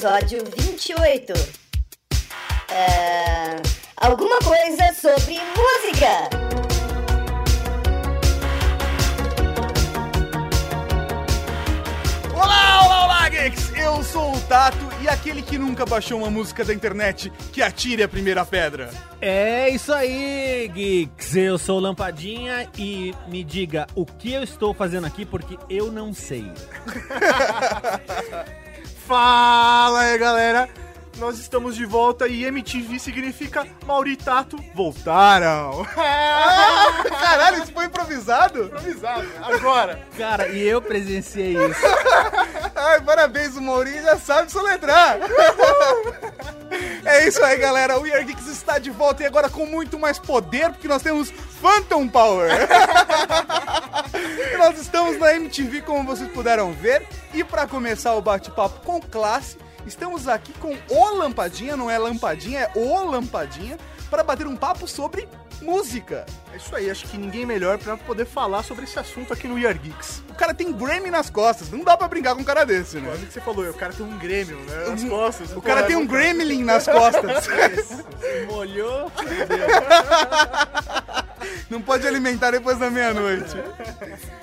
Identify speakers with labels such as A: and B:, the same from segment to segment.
A: episódio 28. É, alguma coisa sobre música.
B: Olá, olá, olá, geeks! Eu sou o Tato e aquele que nunca baixou uma música da internet que atire a primeira pedra.
C: É isso aí, geeks. Eu sou o Lampadinha e me diga o que eu estou fazendo aqui porque eu não sei.
D: Fala aí, galera! Nós estamos de volta e MTV significa Mauritato voltaram!
B: Caralho, isso foi improvisado?
D: Improvisado, agora!
C: Cara, e eu presenciei isso.
B: Ai, parabéns, o Maurinho já sabe soletrar. é isso aí, galera. O We Are Geeks está de volta e agora com muito mais poder, porque nós temos Phantom Power. nós estamos na MTV, como vocês puderam ver. E para começar o bate-papo com classe, estamos aqui com o Lampadinha, não é Lampadinha, é o Lampadinha, para bater um papo sobre música.
D: É isso aí, acho que ninguém melhor pra poder falar sobre esse assunto aqui no We Are Geeks.
B: O cara tem Grammy nas costas, não dá pra brincar com um cara desse, né?
D: O que você falou, o cara tem um Grêmio, né? Nas costas.
B: O cara tem um Gremlin nas costas.
C: Molhou.
B: Não pode alimentar depois da meia-noite.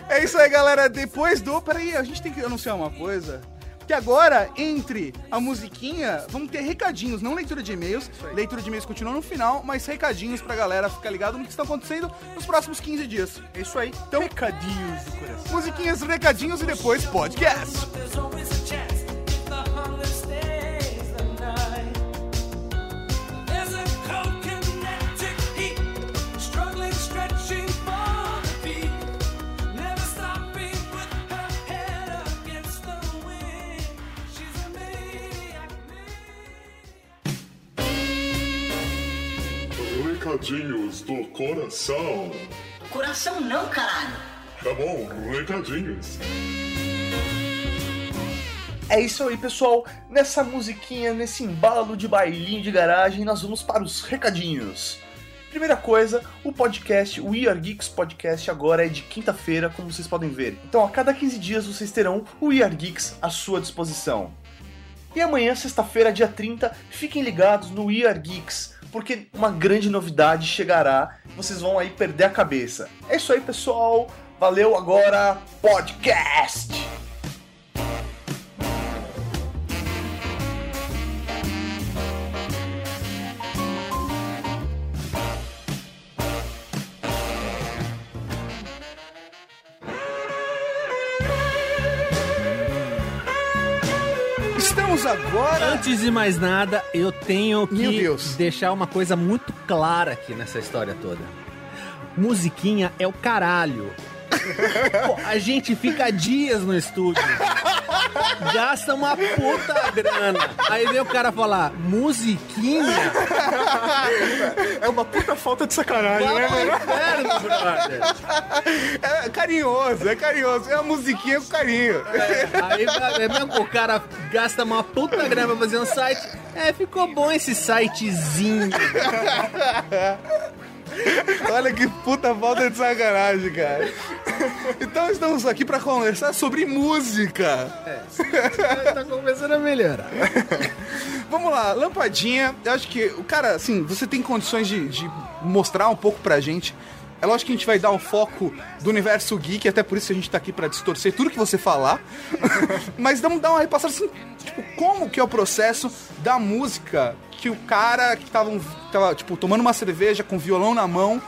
B: É isso aí, galera. Depois do. Peraí, a gente tem que anunciar uma coisa. Que agora, entre a musiquinha, vamos ter recadinhos, não leitura de e-mails. Leitura de e-mails continua no final, mas recadinhos pra galera ficar ligado no que está acontecendo nos próximos 15 dias.
D: É isso aí, então recadinhos do coração.
B: Musiquinhas, recadinhos e depois podcast.
E: Recadinhos do coração.
F: Coração não, caralho.
E: Tá bom, recadinhos.
D: É isso aí, pessoal. Nessa musiquinha, nesse embalo de bailinho de garagem, nós vamos para os recadinhos. Primeira coisa, o podcast, o We Are Geeks Podcast, agora é de quinta-feira, como vocês podem ver. Então, a cada 15 dias vocês terão o We Are Geeks à sua disposição. E amanhã, sexta-feira, dia 30, fiquem ligados no We Are Geeks, porque uma grande novidade chegará. Vocês vão aí perder a cabeça. É isso aí, pessoal. Valeu agora, podcast!
C: Antes de mais nada, eu tenho que deixar uma coisa muito clara aqui nessa história toda. Musiquinha é o caralho. Pô, a gente fica dias no estúdio. Gasta uma puta grana. Aí vem o cara falar, musiquinha?
D: É uma puta falta de sacanagem, né?
C: inferno, brother.
B: É carinhoso, é carinhoso. É a musiquinha com carinho.
C: Aí vai- vem o cara gasta uma puta grana pra fazer um site. É, ficou bom esse sitezinho.
B: Olha que puta falta de sacanagem, cara. Então estamos aqui pra conversar sobre música.
C: tá começando a melhorar.
B: Vamos lá, lampadinha. Eu acho que cara, assim, você tem condições de, de mostrar um pouco pra gente. É lógico que a gente vai dar o foco do universo geek, até por isso a gente tá aqui pra distorcer tudo que você falar. Mas vamos dar uma repassada assim, tipo, como que é o processo da música que o cara que tava, um- tava tipo, tomando uma cerveja com violão na mão,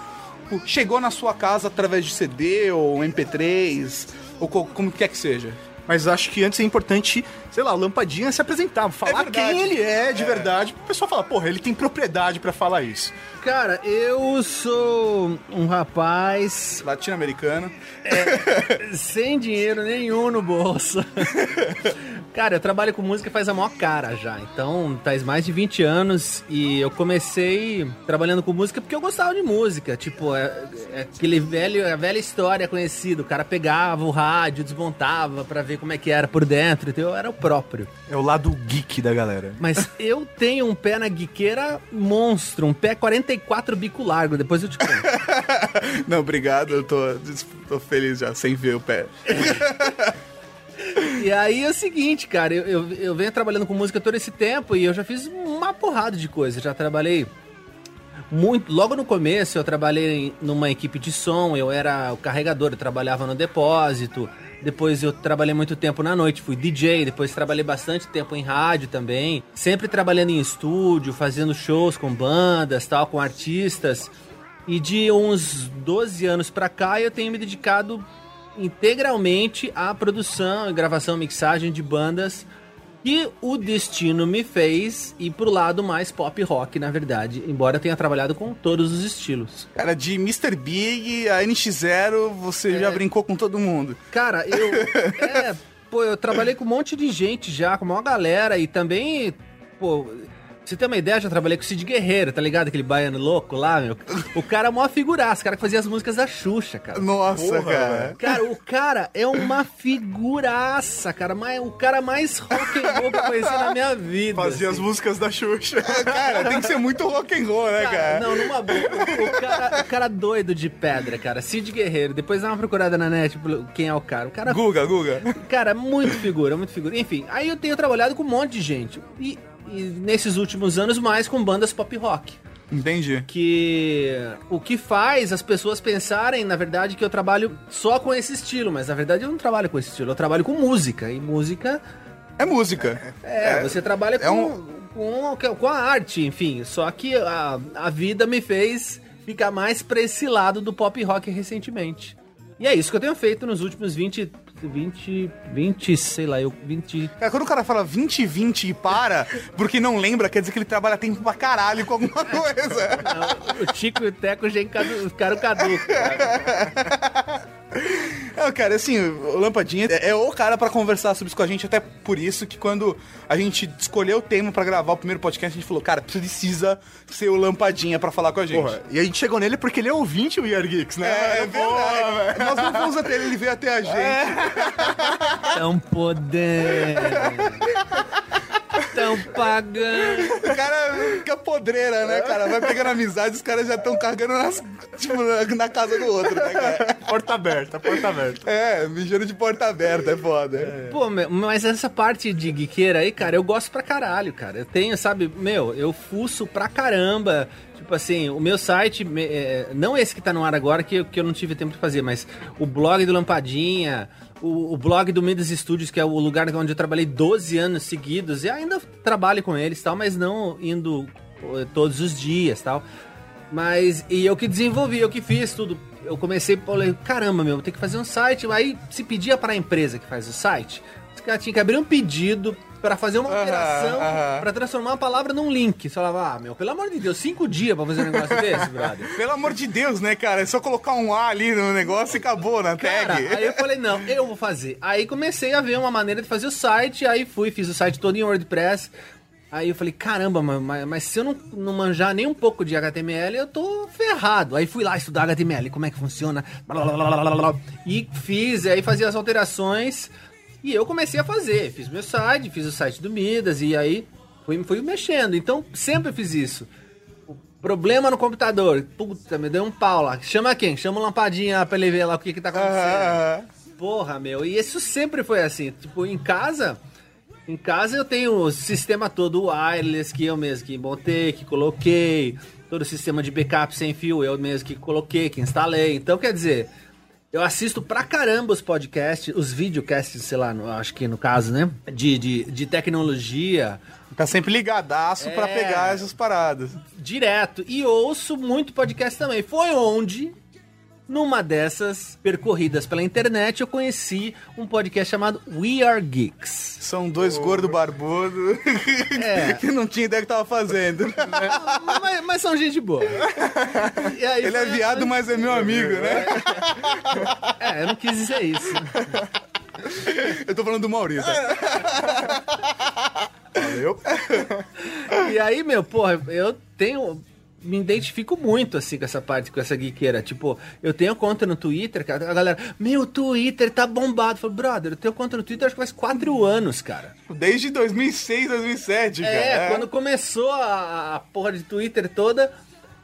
B: chegou na sua casa através de CD ou MP3, ou co- como quer que seja.
D: Mas acho que antes é importante, sei lá, o Lampadinha se apresentar, falar
B: verdade.
D: quem ele é de verdade, pro pessoal falar, porra, ele tem propriedade pra falar isso.
C: Cara, eu sou um rapaz
B: Latino-americano.
C: sem dinheiro nenhum no bolso. Cara, eu trabalho com música faz a maior cara já. Então, faz mais de 20 anos e eu comecei trabalhando com música porque eu gostava de música. Tipo, é, é aquele velho, a velha história conhecida. O cara pegava o rádio, desmontava pra ver como é que era por dentro. Então, eu era o próprio.
D: É o lado geek da galera.
C: Mas eu tenho um pé na guiqueira monstro, um pé 44 bico largo. Depois eu te conto.
B: Não, obrigado, eu tô, tô feliz já, sem ver o pé.
C: E aí é o seguinte, cara, eu, eu, eu venho trabalhando com música todo esse tempo e eu já fiz uma porrada de coisa. Já trabalhei muito. Logo no começo eu trabalhei numa equipe de som, eu era o carregador, eu trabalhava no depósito. Depois eu trabalhei muito tempo na noite, fui DJ, depois trabalhei bastante tempo em rádio também. Sempre trabalhando em estúdio, fazendo shows com bandas, tal, com artistas. E de uns 12 anos pra cá eu tenho me dedicado integralmente à produção e gravação, mixagem de bandas que o destino me fez ir pro lado mais pop rock, na verdade, embora tenha trabalhado com todos os estilos.
B: Cara, de Mr. Big a NX0, você
C: É.
B: já brincou com todo mundo.
C: Cara, eu. é, pô, eu trabalhei com um monte de gente já, com uma galera e também. Pô, você ter uma ideia, eu já trabalhei com o Cid Guerreiro, tá ligado? Aquele baiano louco lá, meu. O cara é mó figuraça, o cara que fazia as músicas da Xuxa, cara.
B: Nossa,
D: Porra,
B: cara.
C: Cara, o cara é uma figuraça, cara. mais- O cara mais rock and roll que eu conheci na minha vida.
D: Fazia as
C: assim.
D: músicas da Xuxa.
B: Cara, tem que ser muito rock and roll, né,
C: Cara,
B: cara?
C: não, numa boa. O, cara, o cara doido de pedra, cara. Cid Guerreiro. Depois dá uma procurada na net quem é o cara. O cara
B: Guga, Guga.
C: Cara, muito figura, muito figura. Enfim, aí eu tenho trabalhado com um monte de gente. E nesses últimos anos, mais com bandas pop rock.
B: Entendi.
C: Que o que faz as pessoas pensarem, na verdade, que eu trabalho só com esse estilo. Mas na verdade eu não trabalho com esse estilo, eu trabalho com música. E música,
B: É música.
C: é, você trabalha
B: é
C: com, com, com a arte, enfim. Só que a, a vida me fez ficar mais pra esse lado do pop rock recentemente. E é isso que eu tenho feito nos últimos 20, 20, 20, sei lá, eu 20,
B: Cara, quando o cara fala 20 20 e para, porque não lembra, quer dizer que ele trabalha tempo pra caralho com alguma coisa.
C: Não, o Tico e o Teco já encadu- ficaram caducos. cara.
B: É, cara, assim, o Lampadinha é, é o cara pra conversar sobre isso com a gente, até por isso que quando a gente escolheu o tema pra gravar o primeiro podcast, a gente falou, cara, precisa ser o Lampadinha pra falar com a gente.
D: Porra, e a gente chegou nele porque ele é ouvinte do We Are Geeks, né?
B: É, é
D: Porra,
B: verdade. Nós não fomos até ele, ele veio até a gente.
C: Tão podendo. Tão pagando.
B: O cara fica podreira, né, cara? Vai pegando amizade, os caras já estão carregando nas, tipo, na, casa do outro, né, cara?
D: Porta aberta, porta aberta.
B: É, mijando de porta aberta, é foda.
C: Pô, meu, mas essa parte de geekeira aí, cara, eu gosto pra caralho, cara. Eu tenho, sabe, meu, eu fuço pra caramba. Tipo assim, o meu site, é, não esse que tá no ar agora, que, eu- que eu não tive tempo de fazer, mas o blog do Lampadinha, o, o blog do Midas Studios, que é o lugar onde eu trabalhei 12 anos seguidos, e ainda trabalho com eles tal, mas não indo eh, todos os dias tal. Mas, e eu que desenvolvi, eu que fiz tudo. Eu comecei, falei, caramba, meu, tem que fazer um site. Aí se pedia para a empresa que faz o site, tinham que abrir um pedido para fazer uma
B: Aham,
C: operação,
B: aham.
C: para transformar uma palavra num link. Você falava, ah, meu, pelo amor de Deus, cinco dias pra fazer um negócio desse, brother.
B: Pelo amor de Deus, né, cara? É só colocar um A ali no negócio e acabou na
C: Cara,
B: tag.
C: aí eu falei, não, eu vou fazer. Aí comecei a ver uma maneira de fazer o site, aí fui, fiz o site todo em WordPress. Aí eu falei, caramba, mas, mas- mas se eu não, não manjar nem um pouco de HTML, eu tô ferrado. Aí fui lá estudar HTML, como é que funciona, blá, blá, blá, blá, blá, blá. e fiz, aí fazia as alterações, e eu comecei a fazer. Fiz meu site, fiz o site do Midas, e aí fui, fui mexendo. Então, sempre fiz isso. O Problema no computador. Puta, me deu um pau lá. Chama quem? Chama o Lampadinha pra ele ver lá o que que tá acontecendo.
B: Ah,
C: Porra, meu, e isso sempre foi assim. Tipo, em casa, em casa eu tenho o sistema todo wireless que eu mesmo que montei, que coloquei, todo o sistema de backup sem fio eu mesmo que coloquei, que instalei. Então, quer dizer, eu assisto pra caramba os podcasts, os videocasts, sei lá, no- acho que no caso, né? De, de, de tecnologia,
B: tá sempre ligadaço pra
C: É.
B: pegar essas paradas.
C: direto. E ouço muito podcast também. Foi onde, numa dessas percorridas pela internet, eu conheci um podcast chamado We Are Geeks.
B: São dois gordos barbudos
C: É.
B: que não tinha ideia que tava fazendo.
C: mas, mas são gente boa. E aí
B: Ele é viado, mas é meu amigo, né?
C: É, eu não quis dizer isso.
B: Eu tô falando do Maurício.
D: Valeu.
C: E aí, meu, porra, eu tenho. Me identifico muito, assim, com essa parte, com essa geekeira. Tipo, eu tenho conta no Twitter, cara. A galera, meu Twitter tá bombado. Eu falo, brother, eu tenho conta no Twitter acho que faz quatro anos, cara.
B: Desde 2006, 2007, cara.
C: É, quando começou a, a porra de Twitter toda,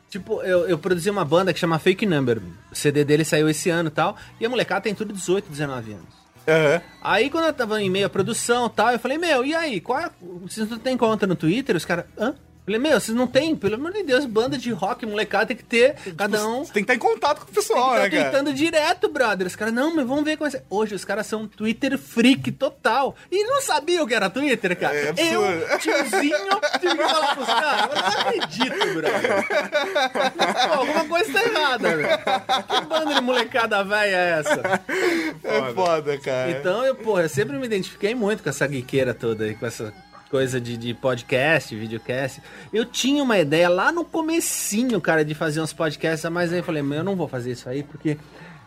C: tipo, eu, eu produzi uma banda que chama Fake Number. O CD dele saiu esse ano e tal. E a molecada tem tudo 18, 19 anos.
B: Aham.
C: Aí quando eu tava em meio à produção e tal, eu falei, meu, e aí? Qual é... Vocês não têm conta no Twitter? Os caras, hã? Eu falei, meu, vocês não tem? Pelo amor de Deus, banda de rock, molecada, tem que ter cada um.
B: Você tem que estar em contato com o pessoal,
C: Tá
B: né, cara?
C: tweetando direto, brother. Os caras, não, mas vamos ver como é. Hoje os caras são Twitter freak total. E não sabiam que era Twitter, cara.
B: É
C: eu,
B: absurdo.
C: tiozinho, tive que falar pros caras. Eu não acredito, brother. Pô, alguma coisa tá errada, velho. Que banda de molecada velha é essa?
B: É foda, cara.
C: Então, eu, porra, eu sempre me identifiquei muito com essa geekeira toda aí, com essa coisa de, de podcast, videocast. Eu tinha uma ideia lá no comecinho, cara, de fazer uns podcasts, mas aí eu falei, meu, eu não vou fazer isso aí, porque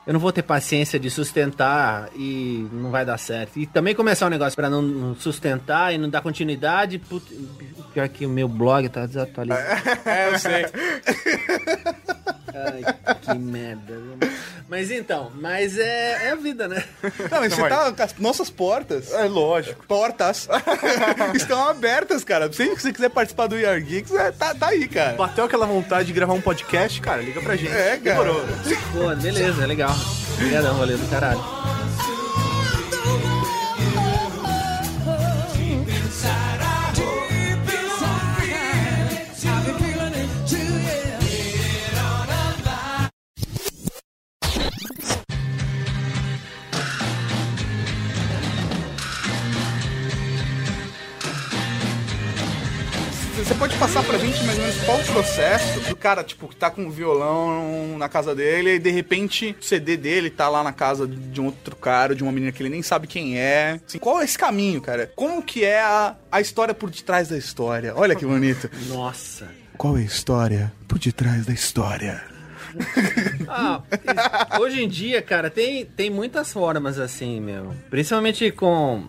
C: eu não vou ter paciência de sustentar e não vai dar certo. E também começar um negócio pra não- não sustentar e não dar continuidade, put... pior que o meu blog tá desatualizado.
B: É, eu sei.
C: Ai, que merda. Mas então, mas é, é a vida, né?
B: Não, mas você tá as nossas portas.
D: É lógico.
B: Portas estão abertas, cara. Sempre que você quiser participar do Are Geeks, é, tá, tá aí, cara.
D: Bateu aquela vontade de gravar um podcast, cara, liga pra gente.
B: É, cara.
D: Demorou.
C: Pô, beleza, é legal. Obrigadão, valeu do caralho.
B: Processo do cara, tipo, que tá com o violão na casa dele e de repente o CD dele tá lá na casa de um outro cara, de uma menina que ele nem sabe quem é. Assim, qual é esse caminho, cara? Como que é a, a história por detrás da história? Olha que bonito.
C: Nossa.
B: Qual é a história por detrás da história?
C: Ah, hoje em dia, cara, tem, tem muitas formas assim, meu. Principalmente com,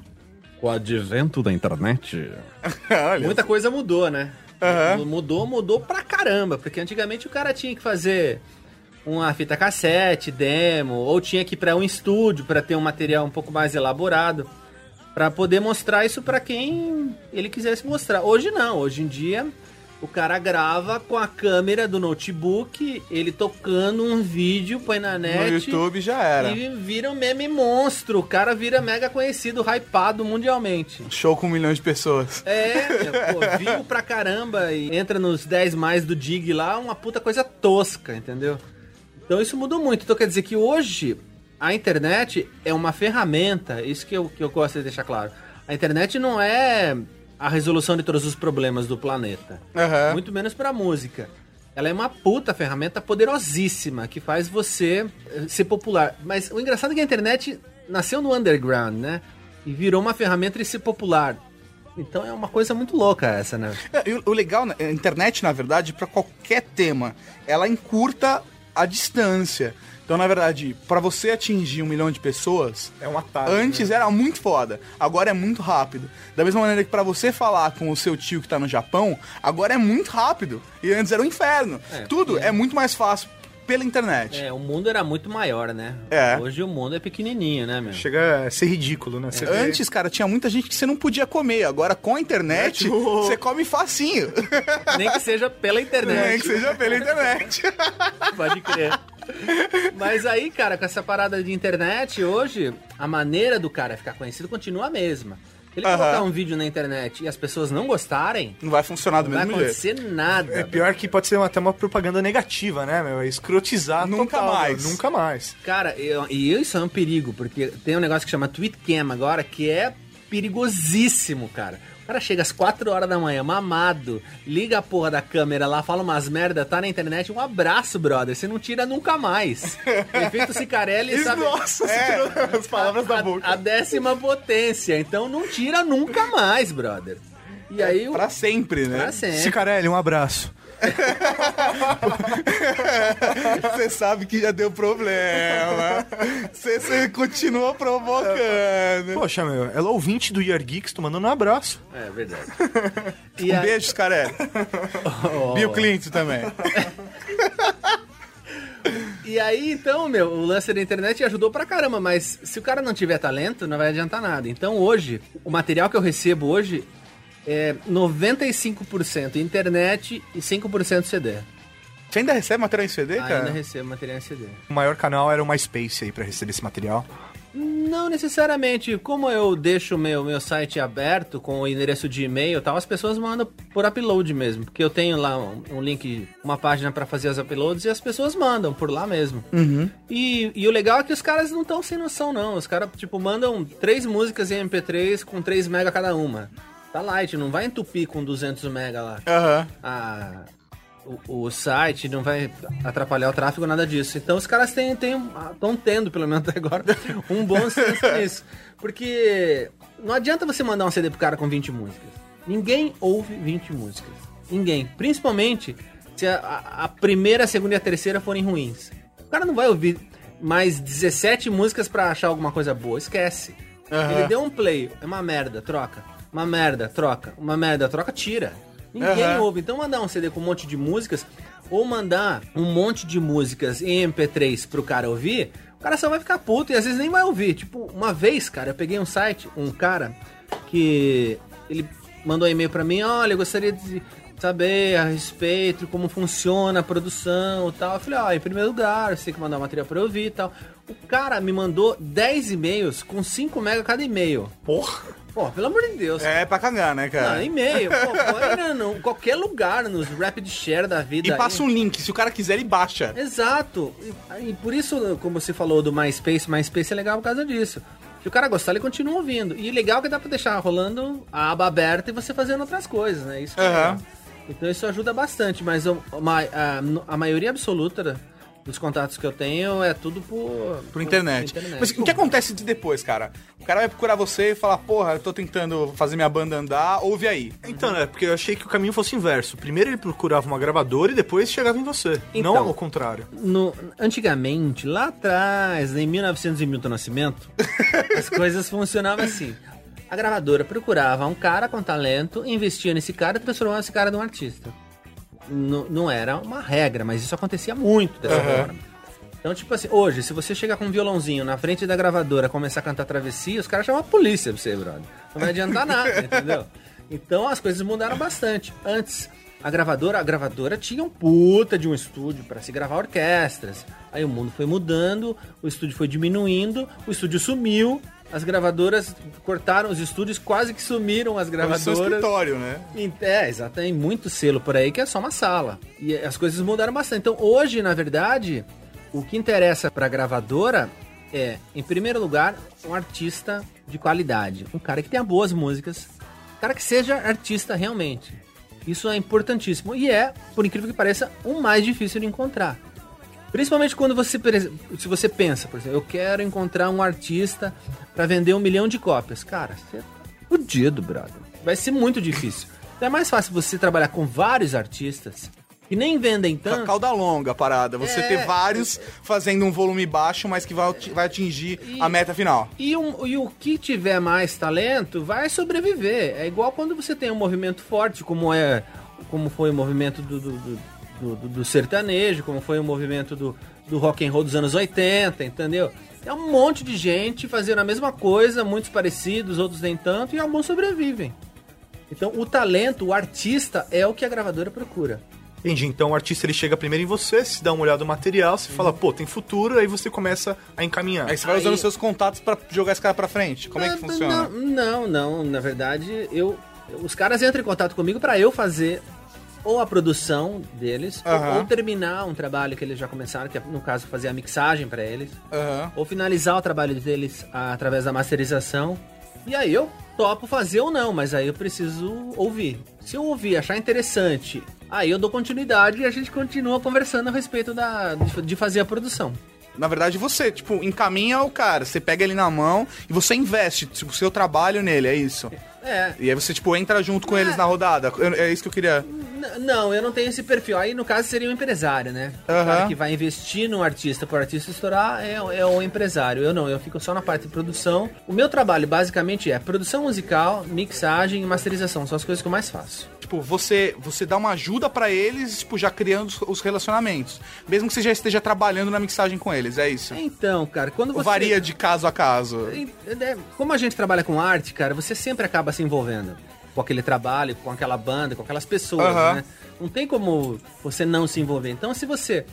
C: com o advento da internet.
B: Olha.
C: Muita coisa mudou, né?
B: Aham.
C: Mudou, mudou pra caramba. Porque antigamente o cara tinha que fazer uma fita cassete, demo, ou tinha que ir pra um estúdio pra ter um material um pouco mais elaborado. Pra poder mostrar isso pra quem ele quisesse mostrar. Hoje não, hoje em dia o cara grava com a câmera do notebook, ele tocando um vídeo, põe na
B: No
C: net.
B: YouTube já era.
C: E vira um meme monstro. O cara vira mega conhecido, hypado mundialmente.
B: Show com milhões de pessoas.
C: É, pô, vivo pra caramba e entra nos 10 mais do Dig lá, uma puta coisa tosca, entendeu? Então isso mudou muito. Então quer dizer que hoje a internet é uma ferramenta, isso que eu, que eu gosto de deixar claro. A internet não é a resolução de todos os problemas do planeta.
B: Aham.
C: Muito menos pra música. Ela é uma puta ferramenta poderosíssima que faz você eh, ser popular. Mas o engraçado é que a internet nasceu no underground, né? E virou uma ferramenta de ser popular. Então é uma coisa muito louca essa, né?
B: É, o- o legal, né, a internet, na verdade, pra qualquer tema, ela encurta a distância. Então, na verdade, pra você atingir um milhão de pessoas,
D: É um atalho.
B: antes era muito foda, agora é muito rápido. Da mesma maneira que pra você falar com o seu tio que tá no Japão, agora é muito rápido. E antes era um inferno.
C: É,
B: Tudo
C: é.
B: é muito mais fácil pela internet.
C: É, o mundo era muito maior, né?
B: É.
C: Hoje o mundo é pequenininho, né, meu?
D: Chega a ser ridículo, né? Vê-
B: Antes, cara, tinha muita gente que você não podia comer. Agora, com a internet,
D: É, tipo-
B: você come facinho.
C: Nem que seja pela internet.
B: Nem que seja pela internet.
C: Pode crer. Mas aí, cara, com essa parada de internet, hoje, a maneira do cara ficar conhecido continua a mesma. Se ele
B: Aham.
C: colocar um vídeo na internet e as pessoas não gostarem,
B: Não vai funcionar do
C: não vai
B: mesmo jeito.
C: acontecer nada.
D: É pior que pode ser até uma propaganda negativa, né, meu? É escrotizar
B: Nunca
D: total,
B: mais.
D: meu. Nunca mais.
C: Cara, eu- e isso é um perigo, porque tem um negócio que chama Tweetcam agora, que é perigosíssimo, cara. O cara chega às 4 horas da manhã, mamado, liga a porra da câmera lá, fala umas merda, tá na internet, um abraço, brother. Você não tira nunca mais. Efeito Cicarelli, sabe?
D: Nossa,
B: É.
D: as palavras da
C: a,
D: boca.
C: a décima potência. Então não tira nunca mais, brother. E aí o.
B: Pra sempre, né?
C: Pra sempre.
D: Cicarelli, um abraço.
B: Você sabe que já deu problema. Você, continua provocando.
D: Poxa, meu, ela é ouvinte do Year Geeks, tô mandando um abraço.
C: É verdade. E
B: Um
C: aí-
B: beijo, Scarelli.
C: Oh.
B: Bill Clinton também.
C: E aí, então, meu, o lance da internet ajudou pra caramba, mas se o cara não tiver talento, não vai adiantar nada. Então, hoje, o material que eu recebo hoje é 95% internet e 5% CD.
B: Você ainda recebe material em CD, cara?
C: Ainda recebo material em CD.
D: O maior canal era o MySpace aí pra receber esse material.
C: Não necessariamente. Como eu deixo o meu, meu site aberto com o endereço de e-mail e tal, as pessoas mandam por upload mesmo. Porque eu tenho lá um, um link, uma página pra fazer as uploads e as pessoas mandam por lá mesmo. E, e o legal é que os caras não estão sem noção, não. Os caras, tipo, mandam três músicas em MP3 com 3 mega cada uma. Tá light, não vai entupir com 200 mega lá.
B: Aham.
C: a- o, o site, não vai atrapalhar o tráfego, nada disso. Então os caras estão tendo, pelo menos até agora, um bom senso nisso. Porque não adianta você mandar um CD pro cara com 20 músicas. Ninguém ouve 20 músicas. Ninguém. Principalmente se a, a- primeira, a segunda e a terceira forem ruins. O cara não vai ouvir mais 17 músicas pra achar alguma coisa boa. Esquece.
B: Aham.
C: Ele deu um play, é uma merda, troca. Uma merda, troca. Uma merda, troca, tira. Ninguém
B: Aham.
C: ouve. Então mandar um CD com um monte de músicas, ou mandar um monte de músicas em MP3 pro cara ouvir, o cara só vai ficar puto e às vezes nem vai ouvir. Tipo, uma vez, cara, eu peguei um site, um cara, que ele mandou um e-mail pra mim, olha, eu gostaria de saber a respeito, como funciona a produção e tal. Eu falei, ó, em primeiro lugar, você tem que mandar um material pra eu ouvir e tal. O cara me mandou 10 e-mails com 5 mega cada e-mail.
B: Porra.
C: Pô, pelo amor de Deus.
B: É pra cagar, né, cara?
C: Não, e-mail. Pô, no- qualquer lugar, nos rapid share da vida.
B: E passa um link, se o cara quiser, ele baixa.
C: Exato. E, e por isso, como você falou do MySpace, MySpace é legal por causa disso. Se o cara gostar, ele continua ouvindo. E legal que dá pra deixar rolando a aba aberta e você fazendo outras coisas, né? Isso que é. Então isso ajuda bastante, mas a, a maioria absoluta dos contatos que eu tenho é tudo por,
B: Por internet.
C: por internet.
B: Mas o que acontece de depois, cara? O cara vai procurar você e falar, porra, eu tô tentando fazer minha banda andar, ouve aí.
G: Então, é, porque eu achei que o caminho fosse inverso. Primeiro ele procurava uma gravadora e depois chegava em você.
C: Então.
G: não ao contrário.
C: No- antigamente, lá atrás, em 1900 e Milton Nascimento, as coisas funcionavam assim. A gravadora procurava um cara com talento, investia nesse cara e transformava esse cara num artista. Não era uma regra, mas isso acontecia muito dessa forma. Então, tipo assim, hoje, se você chegar com um violãozinho na frente da gravadora e começar a cantar travessia, os caras chamam a polícia pra você, brother. Não vai adiantar nada, entendeu? Então as coisas mudaram bastante. Antes, a gravadora, a gravadora tinha um puta de um estúdio pra se gravar orquestras. Aí o mundo foi mudando, o estúdio foi diminuindo, o estúdio sumiu, as gravadoras cortaram os estúdios, quase que sumiram as
B: É o seu
C: gravadoras.
B: escritório, né?
C: É, exato. Tem muito selo por aí que é só uma sala. E as coisas mudaram bastante. Então, hoje, na verdade, o que interessa pra gravadora é, em primeiro lugar, um artista de qualidade. Um cara que tenha boas músicas. Um cara que seja artista realmente. Isso é importantíssimo. E é, por incrível que pareça, o mais difícil de encontrar. Principalmente quando você, se você pensa, por exemplo, eu quero encontrar um artista pra vender um milhão de cópias. Cara, você tá fudido, brother. Vai ser muito difícil. Então é mais fácil você trabalhar com vários artistas que nem vendem tanto.
B: a cauda longa a parada. Você
C: É.
B: ter vários fazendo um volume baixo, mas que vai, vai atingir
C: E-
B: a meta final.
C: E, um- e o que tiver mais talento vai sobreviver. É igual quando você tem um movimento forte, como é como foi o movimento do, do, do- do- do- do sertanejo, como foi o movimento do, do rock and roll dos anos 80, entendeu? É um monte de gente fazendo a mesma coisa, muitos parecidos, outros nem tanto, e alguns sobrevivem. Então o talento, o artista, é o que a gravadora procura.
G: Entendi. Então o artista ele chega primeiro em você, se dá uma olhada no material, se fala, pô, tem futuro, aí você começa a encaminhar.
B: Aí você vai
C: Aí-
B: usando seus contatos pra jogar esse cara pra frente. Como é que
C: Não,
B: funciona?
C: Não, não, não. Na verdade, eu, os caras entram em contato comigo pra eu fazer ou a produção deles, ou-
B: Aham.
C: ou, terminar um trabalho que eles já começaram, que é, no caso, fazer a mixagem pra eles,
B: Aham.
C: ou finalizar o trabalho deles ah, através da masterização. E aí eu topo fazer ou não, mas aí eu preciso ouvir. Se eu ouvir, achar interessante, aí eu dou continuidade e a gente continua conversando a respeito da, de, de fazer a produção.
B: Na verdade, você, tipo, encaminha o cara, você pega ele na mão e você investe tipo, o seu trabalho nele, é isso.
C: É,
B: E aí você, tipo, entra junto com eles na rodada. Eu- É isso que eu queria.
C: N- Não, eu não tenho esse perfil. Aí, no caso, seria um empresário, né? O
B: Aham.
C: cara que vai investir no artista para o artista estourar é, é o empresário. Eu não, eu fico só na parte de produção. O meu trabalho, basicamente, é produção musical, mixagem e masterização. São as coisas que eu mais faço.
B: Tipo, você, você dá uma ajuda pra eles, tipo, já criando os- os relacionamentos. Mesmo que você já esteja trabalhando na mixagem com eles, é isso.
C: Então, cara, quando
B: Ou
C: você...
B: varia de caso a caso.
C: É, Como a gente trabalha com arte, cara, você sempre acaba se envolvendo com aquele trabalho, com aquela banda, com aquelas pessoas,
B: Aham.
C: né? Não tem como você não se envolver. Então, se você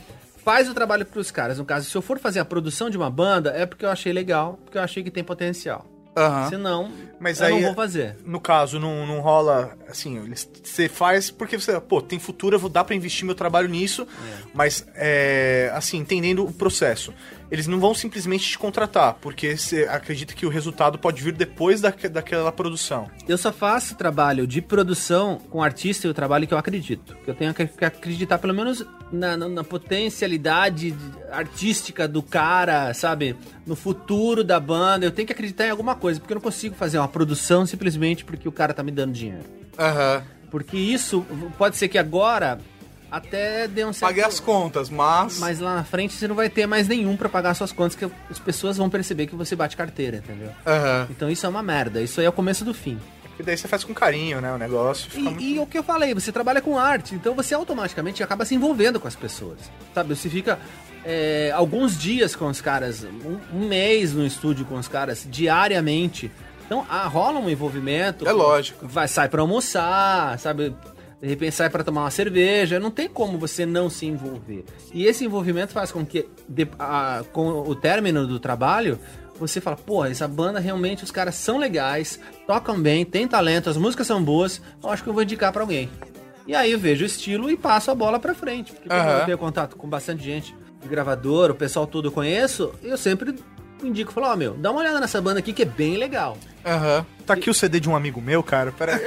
C: faz o trabalho pros caras. No caso, se eu for fazer a produção de uma banda, é porque eu achei legal, porque eu achei que tem potencial.
B: Aham.
C: Senão,
G: Mas
C: eu
G: aí
C: não
G: é-
C: vou fazer.
G: No caso, não, não rola, assim, você faz porque você, pô, tem futuro, eu vou dar pra investir meu trabalho nisso, mas, é, assim, entendendo o processo. Eles não vão simplesmente te contratar, porque você acredita que o resultado pode vir depois daque- daquela produção.
C: Eu só faço trabalho de produção com artista e o trabalho que eu acredito. Que eu tenho que acreditar, pelo menos, na, na- na potencialidade de- artística do cara, sabe? No futuro da banda. Eu tenho que acreditar em alguma coisa, porque eu não consigo fazer uma produção simplesmente porque o cara tá me dando dinheiro.
B: Aham.
C: Porque isso pode ser que agora até dê um certo...
B: Paguei as contas, mas.
C: Mas lá na frente você não vai ter mais nenhum pra pagar suas contas, que as pessoas vão perceber que você bate carteira, entendeu?
B: Aham.
C: Então isso é uma merda. Isso aí é o começo do fim.
G: E daí você faz com carinho, né, o negócio. Fica muito-
C: E, e o que eu falei, você trabalha com arte, então você automaticamente acaba se envolvendo com as pessoas. Sabe, você fica é, alguns dias com os caras, um, um mês no estúdio com os caras, diariamente. Então ah, rola um envolvimento.
B: É lógico.
C: Vai, sai pra almoçar, sabe? De repente sai pra tomar uma cerveja. Não tem como você não se envolver. E esse envolvimento faz com que, de- a- com o término do trabalho, você fala, pô, essa banda realmente, os caras são legais, tocam bem, tem talento, as músicas são boas, eu acho que eu vou indicar pra alguém. E aí eu vejo o estilo e passo a bola pra frente. Porque como eu tenho contato com bastante gente de gravador, o pessoal todo eu conheço, eu sempre indico, falo, ó, meu, dá uma olhada nessa banda aqui que é bem legal.
B: Aham.
G: Tá aqui o CD de um amigo meu, cara. Pera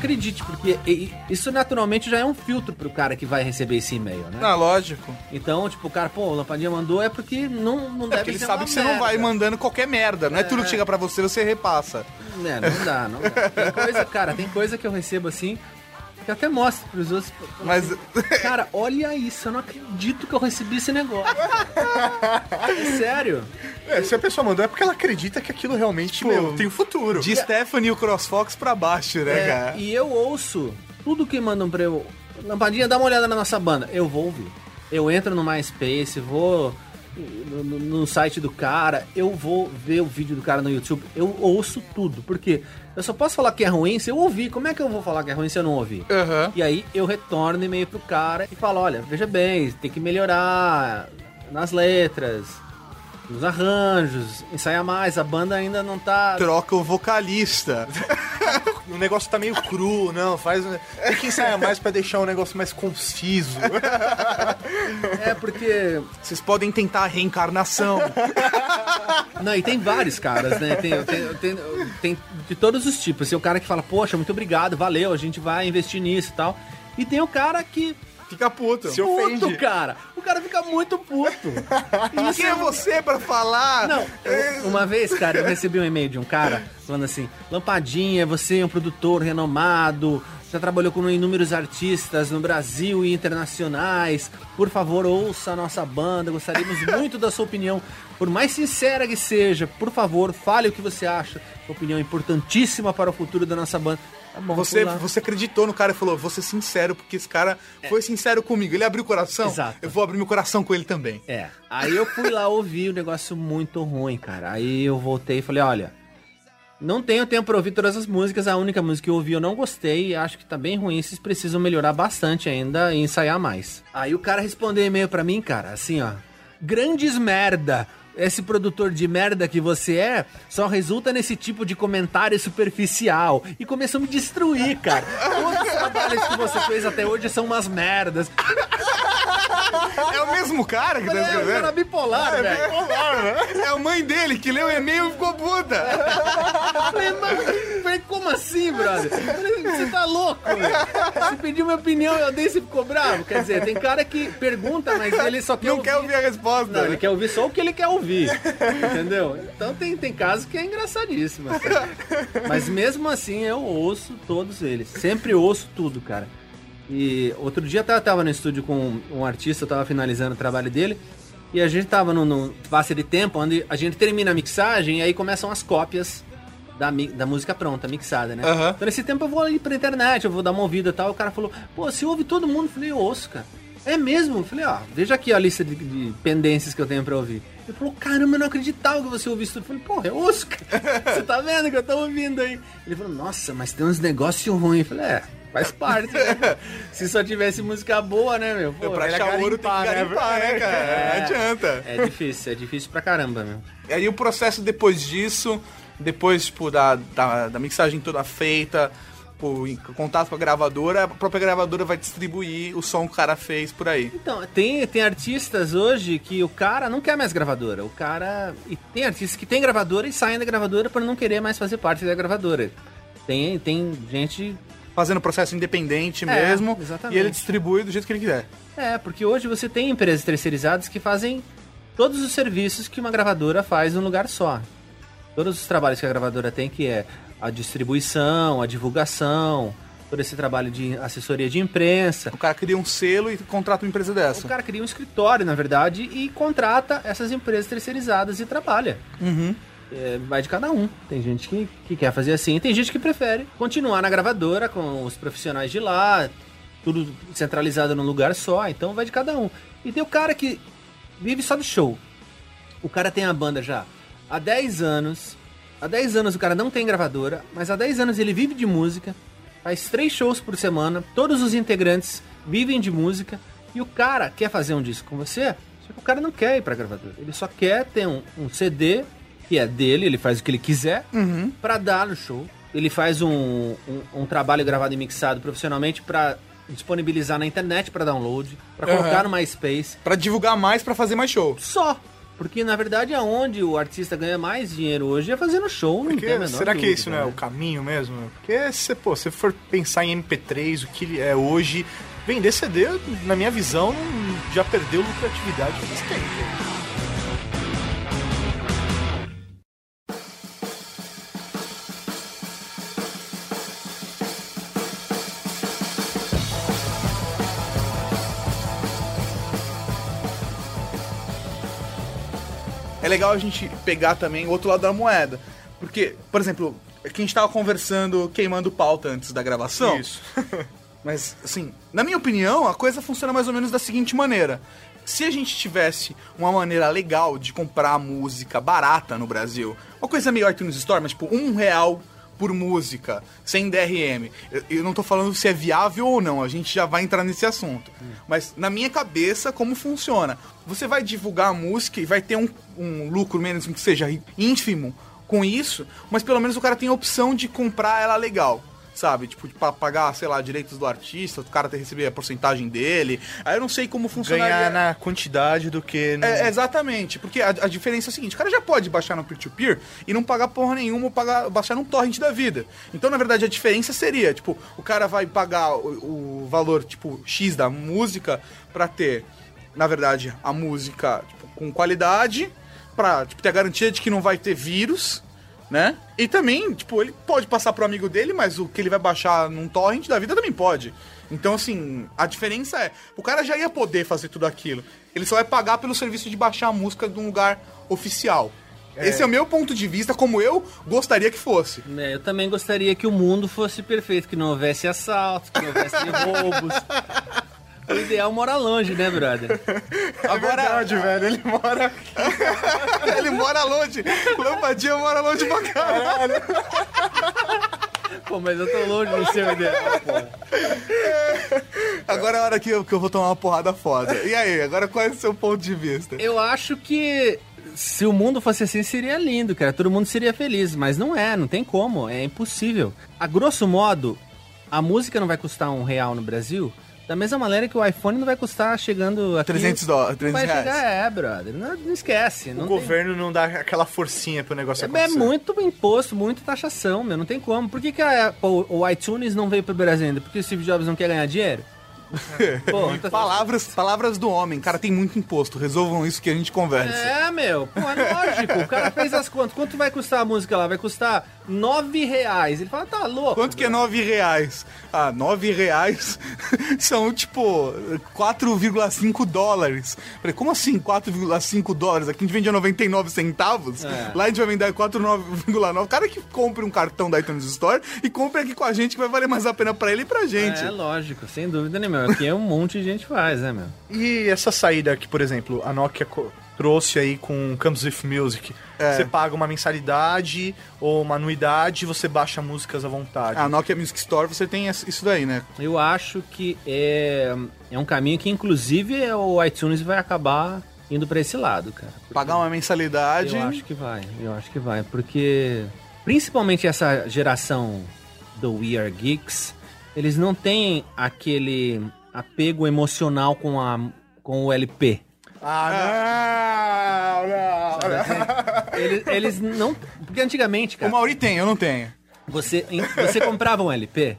C: Acredite, porque isso naturalmente já é um filtro pro cara que vai receber esse e-mail, né?
B: Ah, lógico.
C: Então, tipo, o cara, pô, o Lampadinha mandou é porque não, não
B: É
C: deve
B: porque ele sabe que você não
C: merda.
B: vai mandando qualquer merda. Não é, tudo que chega pra você, você repassa.
C: É, não dá, não dá. Tem coisa, cara, tem coisa que eu recebo assim, eu até mostro pros outros.
B: Mas.
C: Cara, olha isso, eu não acredito que eu recebi esse negócio. É sério.
G: É, se a pessoa mandou é porque ela acredita que aquilo realmente,
B: Pô,
G: meu, tem o futuro.
B: De Stephanie e o CrossFox pra baixo, né,
C: É,
B: cara?
C: e eu ouço tudo que mandam pra eu. Lampadinha, dá uma olhada na nossa banda. Eu vou ouvir. Eu entro no MySpace, vou no, no- site do cara, eu vou ver o vídeo do cara no YouTube. Eu ouço tudo. Porque eu só posso falar que é ruim se eu ouvir. Como é que eu vou falar que é ruim se eu não ouvir?
B: Aham.
C: E aí eu retorno e-mail pro cara e falo, olha, veja bem, tem que melhorar nas letras, nos arranjos, ensaiar mais, a banda ainda não tá.
B: Troca o vocalista.
G: O negócio tá meio cru, não, faz... Tem que ensaiar mais pra deixar o negócio mais conciso.
C: É porque.
B: Vocês podem tentar a reencarnação.
C: Não, e tem vários caras, né? Tem, tem, tem, tem de todos os tipos. Tem o cara que fala, poxa, muito obrigado, valeu, a gente vai investir nisso e tal. E tem o cara que.
B: Fica puto.
G: Se
C: Puto,
G: ofende.
C: cara! O cara fica muito puto. E
B: Quem é você pra falar?
C: Não, eu- uma vez, cara, eu recebi um e-mail de um cara falando assim: Lampadinha, você é um produtor renomado, já trabalhou com inúmeros artistas no Brasil e internacionais. Por favor, ouça a nossa banda, gostaríamos muito da sua opinião. Por mais sincera que seja, por favor, fale o que você acha. Sua opinião é importantíssima para o futuro da nossa banda. Tá bom,
B: Você, você acreditou no cara e falou, vou ser sincero, porque esse cara foi sincero comigo. Ele abriu o coração,
C: Exato.
B: eu vou abrir meu coração com ele também.
C: É. Aí eu fui lá ouvir o negócio muito ruim, cara. Aí eu voltei e falei, olha, não tenho tempo pra ouvir todas as músicas, a única música que eu ouvi eu não gostei, acho que tá bem ruim, vocês precisam melhorar bastante ainda e ensaiar mais. Aí o cara respondeu e-mail pra mim, cara, assim, ó, grandes merda. Esse produtor de merda que você é só resulta nesse tipo de comentário superficial. E começou a me destruir, cara. Todos os trabalhos que você fez até hoje são umas merdas.
B: É o mesmo cara que tá
C: É, o cara
B: escrevendo?
C: bipolar, velho.
B: É a mãe dele que leu o e-mail e ficou puta.
C: Falei, mas, falei, como assim, brother? Falei, você tá louco, velho? Você pediu minha opinião, eu dei, você ficou bravo? Quer dizer, tem cara que pergunta, mas ele só quer
B: Não
C: ouvir...
B: quer ouvir a resposta.
C: Não, ele quer ouvir só o que ele quer ouvir, entendeu? Então tem, tem casos que é engraçadíssimo. assim. Mas mesmo assim eu ouço todos eles. Sempre ouço tudo, cara. E outro dia eu tava- no estúdio com um artista, eu tava finalizando o trabalho dele. E a gente tava num, num passe de tempo onde a gente termina a mixagem e aí começam as cópias da, da música pronta, mixada, né?
B: Aham.
C: Então nesse tempo eu vou ali pra internet, eu vou dar uma ouvida e tal. O cara falou, pô, você ouve todo mundo? Eu falei, eu ouço, cara. É mesmo? Eu falei, ó, veja aqui a lista de, de pendências que eu tenho pra ouvir. Ele falou, caramba, eu não acreditava que você ouvisse isso tudo. Eu falei, porra, eu ouço, cara. Você tá vendo que eu tô ouvindo aí? Ele falou, nossa, mas tem uns negócios ruins. Eu falei, é, faz parte, né? Se só tivesse música boa, né, meu? Pô,
B: pra achar ouro tem que
C: garimpar, né?
B: né, cara?
C: É.
B: Não adianta.
C: É difícil, é difícil pra caramba, meu.
B: E aí o processo depois disso, depois, tipo, da, da, da mixagem toda feita, em contato com a gravadora, a própria gravadora vai distribuir o som que o cara fez por aí.
C: Então, tem, tem artistas hoje que o cara não quer mais gravadora. O cara. E tem artistas que tem gravadora e saem da gravadora por não querer mais fazer parte da gravadora. Tem, tem gente.
B: Fazendo processo independente
C: É,
B: mesmo,
C: exatamente.
B: e ele distribui do jeito que ele quiser.
C: É, porque hoje você tem empresas terceirizadas que fazem todos os serviços que uma gravadora faz num lugar só. Todos os trabalhos que a gravadora tem, que é a distribuição, a divulgação, todo esse trabalho de assessoria de imprensa.
B: O cara cria um selo e contrata uma empresa dessa.
C: O cara cria um escritório, na verdade, e contrata essas empresas terceirizadas e trabalha.
B: Uhum.
C: É, vai de cada um. Tem gente que, que quer fazer assim, tem gente que prefere continuar na gravadora com os profissionais de lá, tudo centralizado num lugar só, então vai de cada um. E tem o cara que vive só de show. O cara tem a banda já há 10 anos. Há 10 anos o cara não tem gravadora, mas há 10 anos ele vive de música, faz três shows por semana, todos os integrantes vivem de música, e o cara quer fazer um disco com você, só que o cara não quer ir pra gravadora. Ele só quer ter um, um CD que é dele, ele faz o que ele quiser, pra dar no show. Ele faz um, um, um trabalho gravado e mixado profissionalmente pra disponibilizar na internet pra download, pra
B: Aham.
C: colocar no MySpace.
B: Pra divulgar mais, pra fazer mais show.
C: Só. Porque na verdade é onde o artista ganha mais dinheiro hoje é fazendo show, não
G: Porque
C: tem a menor
G: será que
C: dúvida,
G: isso não é
C: né?
G: o caminho mesmo? Porque se pô, se for pensar em MP3, o que ele é hoje, vender CD, na minha visão, não- já perdeu lucratividade faz tempo.
B: Legal a gente pegar também o outro lado da moeda. Porque, por exemplo, é que a gente tava conversando, queimando pauta antes da gravação.
G: Isso.
B: Mas, assim, na minha opinião, a coisa funciona mais ou menos da seguinte maneira. Se a gente tivesse uma maneira legal de comprar música barata no Brasil, uma coisa meio iTunes Store, mas tipo, um real por música, sem DRM. Eu, eu não tô falando se é viável ou não, a gente já vai entrar nesse assunto. Mas na minha cabeça, como funciona? Você vai divulgar a música e vai ter um, um lucro, menos que seja ínfimo com isso, mas pelo menos o cara tem a opção de comprar ela legal. Sabe? Tipo, pra pagar, sei lá, direitos do artista, o cara ter receber a porcentagem dele. Aí eu não sei como funcionaria.
G: Ganhar na quantidade do que no...
B: É, exatamente, porque a, a diferença é a seguinte, o cara já pode baixar no peer-to-peer e não pagar porra nenhuma ou pagar, baixar num torrent da vida. Então, na verdade, a diferença seria, tipo, o cara vai pagar o, o valor, tipo, X da música pra ter, na verdade, a música tipo, com qualidade, pra tipo, ter a garantia de que não vai ter vírus, né? E também, tipo, ele pode passar pro amigo dele, mas o que ele vai baixar num torrent da vida também pode. Então, assim, a diferença é, o cara já ia poder fazer tudo aquilo. Ele só vai pagar pelo serviço de baixar a música de um lugar oficial. Esse é o meu ponto de vista, como eu gostaria que fosse.
C: É, eu também gostaria que o mundo fosse perfeito, que não houvesse assaltos, que não houvesse roubos. O ideal mora longe, né, brother?
B: Agora,
G: Verdade, velho, ele mora...
B: ele mora longe. Lampadinha mora longe pra caralho.
C: Pô, mas eu tô longe do seu ideal, pô.
B: Agora é a hora que eu, que eu vou tomar uma porrada foda. E aí, agora qual é o seu ponto de vista?
C: Eu acho que se o mundo fosse assim, seria lindo, cara. Todo mundo seria feliz, mas não é, não tem como, é impossível. A grosso modo, a música não vai custar um real no Brasil, da mesma maneira que o iPhone não vai custar chegando a
B: 300 dólares, 300
C: vai
B: reais.
C: chegar, é, brother. Não, não esquece.
G: O
C: Não tem-
G: governo não dá aquela forcinha pro negócio
C: É, é
G: acontecer.
C: muito imposto, muita taxação, meu, não tem como. Por que, que a Apple, o iTunes não veio pro Brasil ainda? Porque o Steve Jobs não quer ganhar dinheiro? Pô,
B: Palavras, palavras do homem. Cara, tem muito imposto. Resolvam isso que a gente conversa.
C: É, meu, pô, é lógico. O cara fez as contas. Quanto vai custar a música lá? Vai custar nove reais. Ele fala, tá louco.
B: Quanto que é 9 reais? Ah, 9 reais são tipo 4,5 dólares. Falei, como assim 4,5 dólares? Aqui a gente vende a 99 centavos,
C: É.
B: lá a gente vai vender a 4,9,9. O cara que compre um cartão da iTunes Store e compre aqui com a gente que vai valer mais a pena pra ele e pra gente.
C: É, lógico, sem dúvida nenhuma. Aqui é um monte de gente faz, né, meu?
G: E essa saída que, por exemplo, a Nokia trouxe aí com Comes With Music.
B: É.
G: Você paga uma mensalidade ou uma anuidade e você baixa músicas à vontade.
B: A Nokia Music Store você tem isso daí, né?
C: Eu acho que é, é um caminho que, inclusive, é o iTunes vai acabar indo pra esse lado, cara. Porque
B: Pagar uma mensalidade.
C: Eu acho que vai, eu acho que vai. Porque, principalmente essa geração do We Are Geeks, eles não têm aquele apego emocional com, a, com o LP.
G: Ah, não, não, não.
C: Eles, eles não. Porque antigamente,
B: O
C: cara,
B: Mauri tem, eu não tenho.
C: você, você comprava um LP.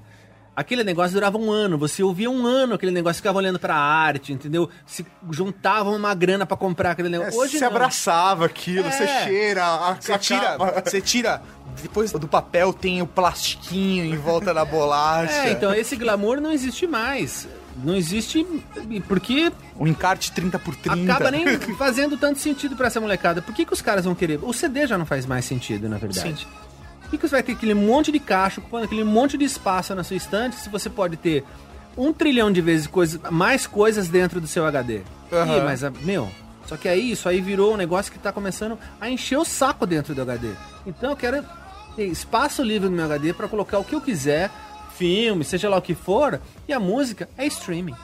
C: Aquele negócio durava um ano, você ouvia um ano aquele negócio, ficava olhando pra arte, entendeu? Se juntavam uma grana pra comprar aquele negócio. Hoje
G: você
C: não.
G: abraçava aquilo,
C: É.
G: você cheira, a,
B: Você
G: a
B: tira, você tira. Depois do papel tem o plastiquinho em volta da bolacha.
C: É, então esse glamour não existe mais. Não existe porque
B: O encarte 30 por 30.
C: acaba nem fazendo tanto sentido pra essa molecada. Por que, que os caras vão querer? O CD já não faz mais sentido, na verdade. Por que, que você vai ter aquele monte de caixa ocupando aquele monte de espaço na sua estante se você pode ter um trilhão de vezes coisas, mais coisas dentro do seu HD?
B: Aham.
C: Ih, mas, ah, meu, só que aí isso aí virou um negócio que tá começando a encher o saco dentro do HD. Então eu quero ter espaço livre no meu HD pra colocar o que eu quiser, filme, seja lá o que for, e a música é streaming,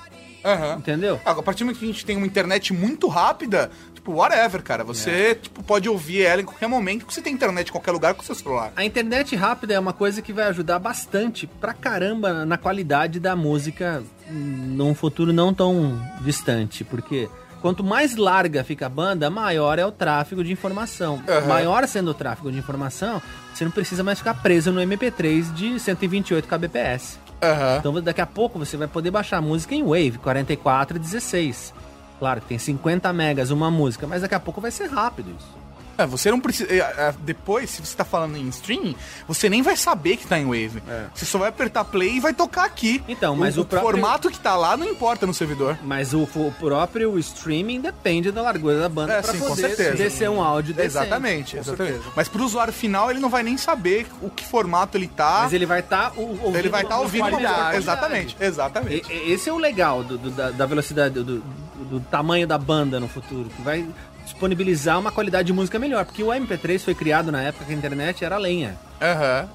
B: Aham.
C: entendeu?
B: Ah, A partir do momento que a gente tem uma internet muito rápida, tipo, whatever, cara. Você
C: É.
B: tipo, pode ouvir ela em qualquer momento, porque você tem internet em qualquer lugar com o seu celular.
C: A internet rápida é uma coisa que vai ajudar bastante pra caramba na qualidade da música num futuro não tão distante, porque quanto mais larga fica a banda, maior é o tráfego de informação.
B: Aham.
C: Maior sendo o tráfego de informação, você não precisa mais ficar preso no MP3 de 128 kbps.
B: Aham.
C: Então daqui a pouco você vai poder baixar a música em Wave 44 e 16. Claro que tem 50 megas uma música, mas daqui a pouco vai ser rápido isso.
B: É, você não precisa. é, é, Depois, se você tá falando em streaming, você nem vai saber que tá em Wave. Você só vai apertar play e vai tocar aqui.
C: Então, mas o próprio-
B: formato que tá lá não importa no servidor.
C: Mas o, o próprio streaming depende da largura da banda
B: É,
C: pra
B: sim, com
C: poder descer um áudio decente.
B: Exatamente, exatamente.
G: certeza.
B: Mas pro usuário final, ele não vai nem saber o que formato ele tá.
C: Mas ele vai estar ouvindo.
B: Ele vai estar
C: com
B: ouvindo
C: qualidade.
B: Exatamente, exatamente.
C: E- Esse é o legal do, do- da, da velocidade, do, do- do tamanho da banda no futuro, que vai disponibilizar uma qualidade de música melhor. Porque o MP3 foi criado na época que a internet era lenha.
B: Aham.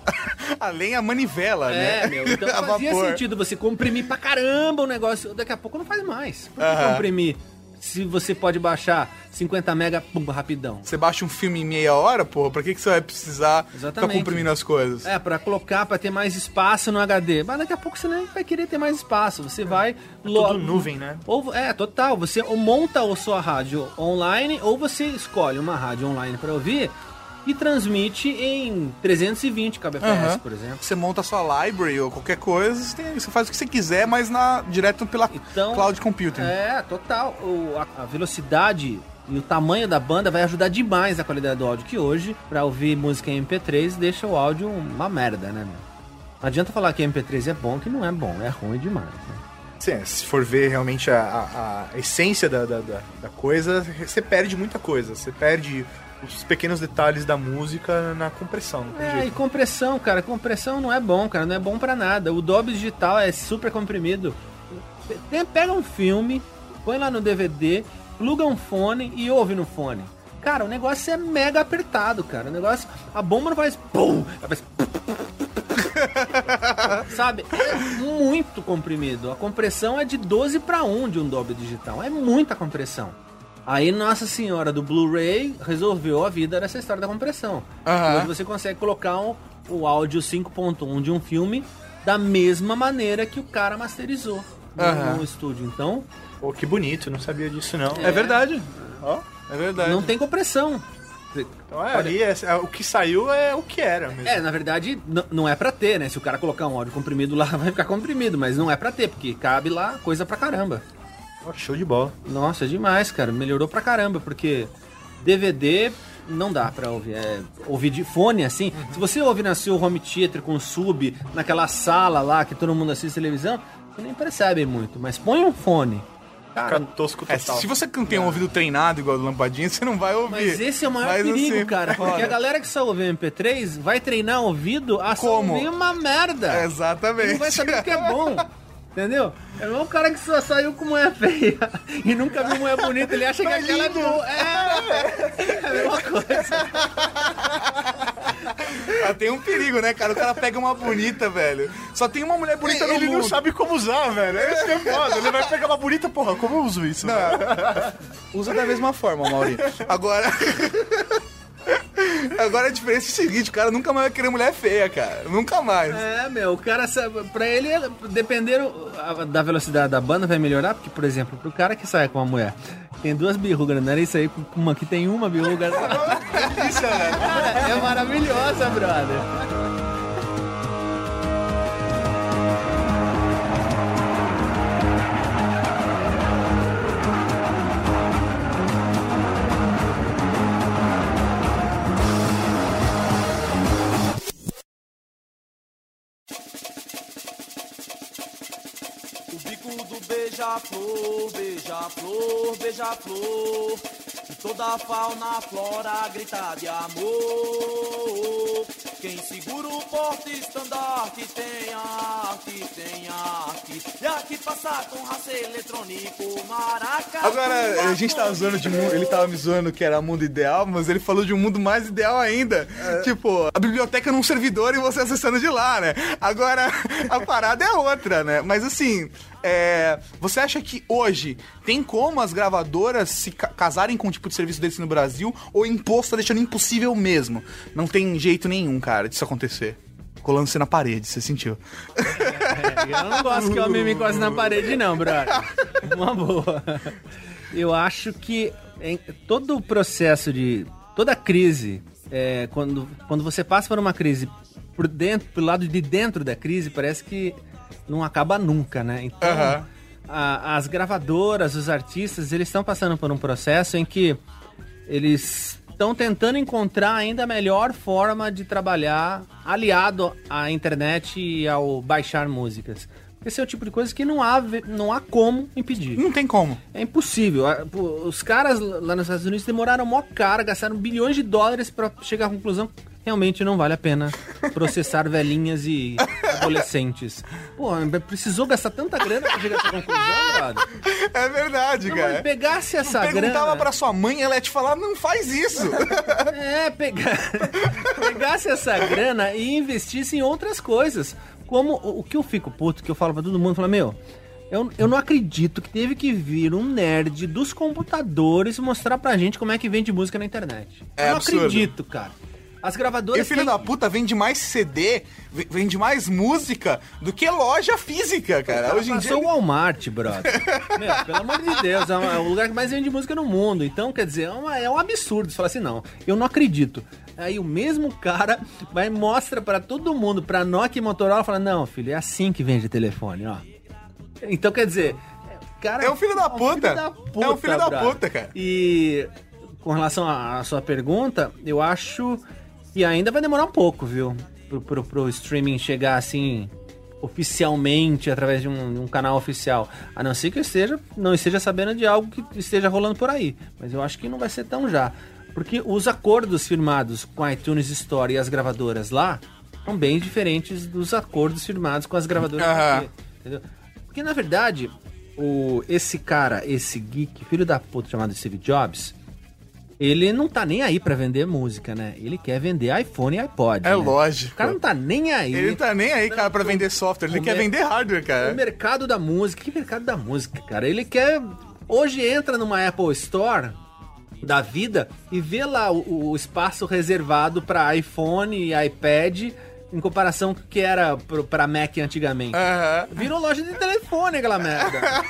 B: Além a manivela,
C: É,
B: né?
C: meu. Então fazia sentido você comprimir pra caramba o negócio. Daqui a pouco não faz mais. Por que
B: Aham.
C: comprimir? Se você pode baixar 50 mega, pum, rapidão.
B: Você baixa um filme em meia hora, porra, pra que, que você vai precisar ficar
C: Exatamente.
B: comprimindo as coisas?
C: É, pra colocar, pra ter mais espaço no HD. Mas daqui a pouco você nem vai querer ter mais espaço. Você vai... lo-
G: Tudo nuvem, né?
C: Ou, é, total. Você monta a sua rádio online ou você escolhe uma rádio online pra ouvir e transmite em 320 kbps,
B: Aham.
C: por exemplo.
B: Você monta a sua library ou qualquer coisa, você, faz o que você quiser, mas na, direto pela
C: Então,
B: cloud computing.
C: É, total. O, a, a velocidade e o tamanho da banda vai ajudar demais a qualidade do áudio, que hoje, pra ouvir música em MP3, deixa o áudio uma merda, né, meu? Não adianta falar que MP3 é bom, que não é bom, é ruim demais, né?
G: Sim, se for ver realmente a, a- a essência da, da- da coisa, você perde muita coisa. Você perde os pequenos detalhes da música na compressão.
C: É, e
G: jeito.
C: compressão, cara, compressão não é bom, cara, não é bom pra nada. O Dolby Digital é super comprimido. Pega um filme, põe lá no DVD, pluga um fone e ouve no fone. Cara, o negócio é mega apertado, cara. O negócio. A bomba não faz. Pum! Ela faz. Sabe? É muito comprimido. A compressão é de 12 para 1 de um Dolby Digital. É muita compressão. Aí Nossa Senhora do Blu-ray resolveu a vida dessa história da compressão.
B: Aham.
C: Hoje você consegue colocar um- o áudio 5.1 de um filme da mesma maneira que o cara masterizou no,
B: Aham.
C: no estúdio. Então,
G: Pô, que bonito, não sabia disso não.
B: É verdade. Ó, é verdade.
C: não tem compressão.
G: Então é, ali é- é- o que saiu é o que era mesmo.
C: É, na verdade, não é pra ter, né? Se o cara colocar um áudio comprimido lá, vai ficar comprimido, mas não é pra ter, porque cabe lá coisa pra caramba.
G: Show de bola.
C: Nossa, demais, cara. Melhorou pra caramba, porque DVD não dá pra ouvir. É, ouvir de fone, assim. Se você ouvir na seu home theater com sub, naquela sala lá que todo mundo assiste televisão, você nem percebe muito. Mas põe um fone. Cara,
G: tosco
B: É,
G: total.
B: se você não tem um ouvido treinado igual do Lampadinha, você não vai ouvir.
C: mas esse é o maior
B: Mas,
C: perigo,
B: assim,
C: cara. Porque
B: fora.
C: a galera que só ouve MP3 vai treinar o ouvido a só
B: Como?
C: ouvir uma merda.
B: Exatamente.
C: Não vai saber o que é bom. Entendeu? É o cara que só saiu com mulher feia e nunca viu mulher bonita, ele acha que
B: Mas
C: aquela é
B: lindo.
C: boa. É, é a mesma coisa.
B: Ah, tem um perigo, né, cara? O cara pega uma bonita, velho. Só tem uma mulher bonita no
G: ele
B: mundo.
G: não sabe como usar, velho. É isso que é foda. Ele vai pegar uma bonita, porra, como eu uso isso?
B: Não, usa da mesma forma, Mauri. Agora. Agora a diferença é o seguinte, o cara nunca mais vai querer mulher feia, cara. Nunca mais.
C: É, meu, o cara sabe, pra ele, dependendo a- da velocidade da banda, vai melhorar, porque, por exemplo, pro cara que sai com uma mulher, tem duas birrugas no nariz, aí com uma que tem uma birruga.
G: Isso?
C: Cara, é maravilhosa, brother.
H: Beija-flor, beija-flor. E toda a fauna, flora grita de amor. Quem segura o porta-estandarte tem arte, tem arte. E aqui passa com raça eletrônico, maraca.
B: Agora, a gente tava zoando de mundo. Ele tava me zoando que era mundo ideal, mas ele falou de um mundo mais ideal ainda. Tipo, a biblioteca num servidor e você acessando de lá, né? Agora, a parada é outra, né? Mas assim. é, você acha que hoje tem como as gravadoras se ca- casarem com um tipo de serviço desse no Brasil? Ou o imposto tá deixando impossível mesmo? Não tem jeito nenhum, cara, disso acontecer. Colando você na parede, você sentiu?
C: É, eu não gosto que o homem me encoste na parede, não, brother. Uma boa. Eu acho que em todo o processo de. toda crise, é, quando, quando você passa por uma crise por dentro, pelo lado de dentro da crise, parece que não acaba nunca, né? Então,
B: Aham.
C: a- as gravadoras, os artistas, eles estão passando por um processo em que eles estão tentando encontrar ainda a melhor forma de trabalhar aliado à internet e ao baixar músicas. Esse é o tipo de coisa que não há, não há como impedir.
B: Não tem como.
C: É impossível. Os caras lá nos Estados Unidos demoraram mó cara, gastaram bilhões de dólares pra chegar à conclusão realmente não vale a pena processar velhinhas e adolescentes. Pô, precisou gastar tanta grana pra chegar a essa conclusão, brother?
B: É verdade,
C: Não,
B: cara.
C: pegasse essa
B: Perguntava
C: grana...
B: pra sua mãe, ela ia te falar, não faz isso.
C: É, pegar, pegasse essa grana e investisse em outras coisas. Como o, que eu fico puto, que eu falo pra todo mundo, falo, meu, eu, eu não acredito que teve que vir um nerd dos computadores mostrar pra gente como é que vende música na internet.
B: É
C: eu não
B: absurdo.
C: acredito, cara. As
B: E
C: gravadoras.
B: o filho
C: têm-
B: da puta vende mais CD, vende mais música do que loja física, cara. Hoje em dia.
C: O Walmart, brother. Meu, pelo amor de Deus, é, é o lugar que mais vende música no mundo. Então, quer dizer, é, uma- é um absurdo. Você fala assim, não, eu não acredito. Aí o mesmo cara vai e mostra pra todo mundo, pra Nokia e Motorola, fala, não, filho, é assim que vende telefone, ó. Então, quer dizer, cara...
B: É um filho da puta.
C: da
B: É um filho da puta, cara.
C: E com relação à sua pergunta, eu acho que ainda vai demorar um pouco, viu? Pro, pro, pro streaming chegar assim oficialmente através de um, de um canal oficial. A não ser que eu esteja, não esteja sabendo de algo que esteja rolando por aí. Mas eu acho que não vai ser tão já. Porque os acordos firmados com a iTunes Store e as gravadoras lá são bem diferentes dos acordos firmados com as gravadoras aqui. Entendeu? Porque na verdade, o, esse cara, esse geek, filho da puta chamado Steve Jobs, ele não tá nem aí pra vender música, né? Ele quer vender iPhone e iPod.
B: É
C: né?
B: lógico.
C: O cara não tá nem aí.
B: Ele tá nem aí, cara, pra vender software. Ele
C: O
B: quer vender hardware,
C: O
B: cara.
C: mercado da música. Que mercado da música, cara? Ele quer. Hoje entra numa Apple Store da vida e vê lá o, o espaço reservado pra iPhone e iPad em comparação com o que era pro, pra Mac antigamente.
B: Aham.
C: Virou loja de telefone aquela merda.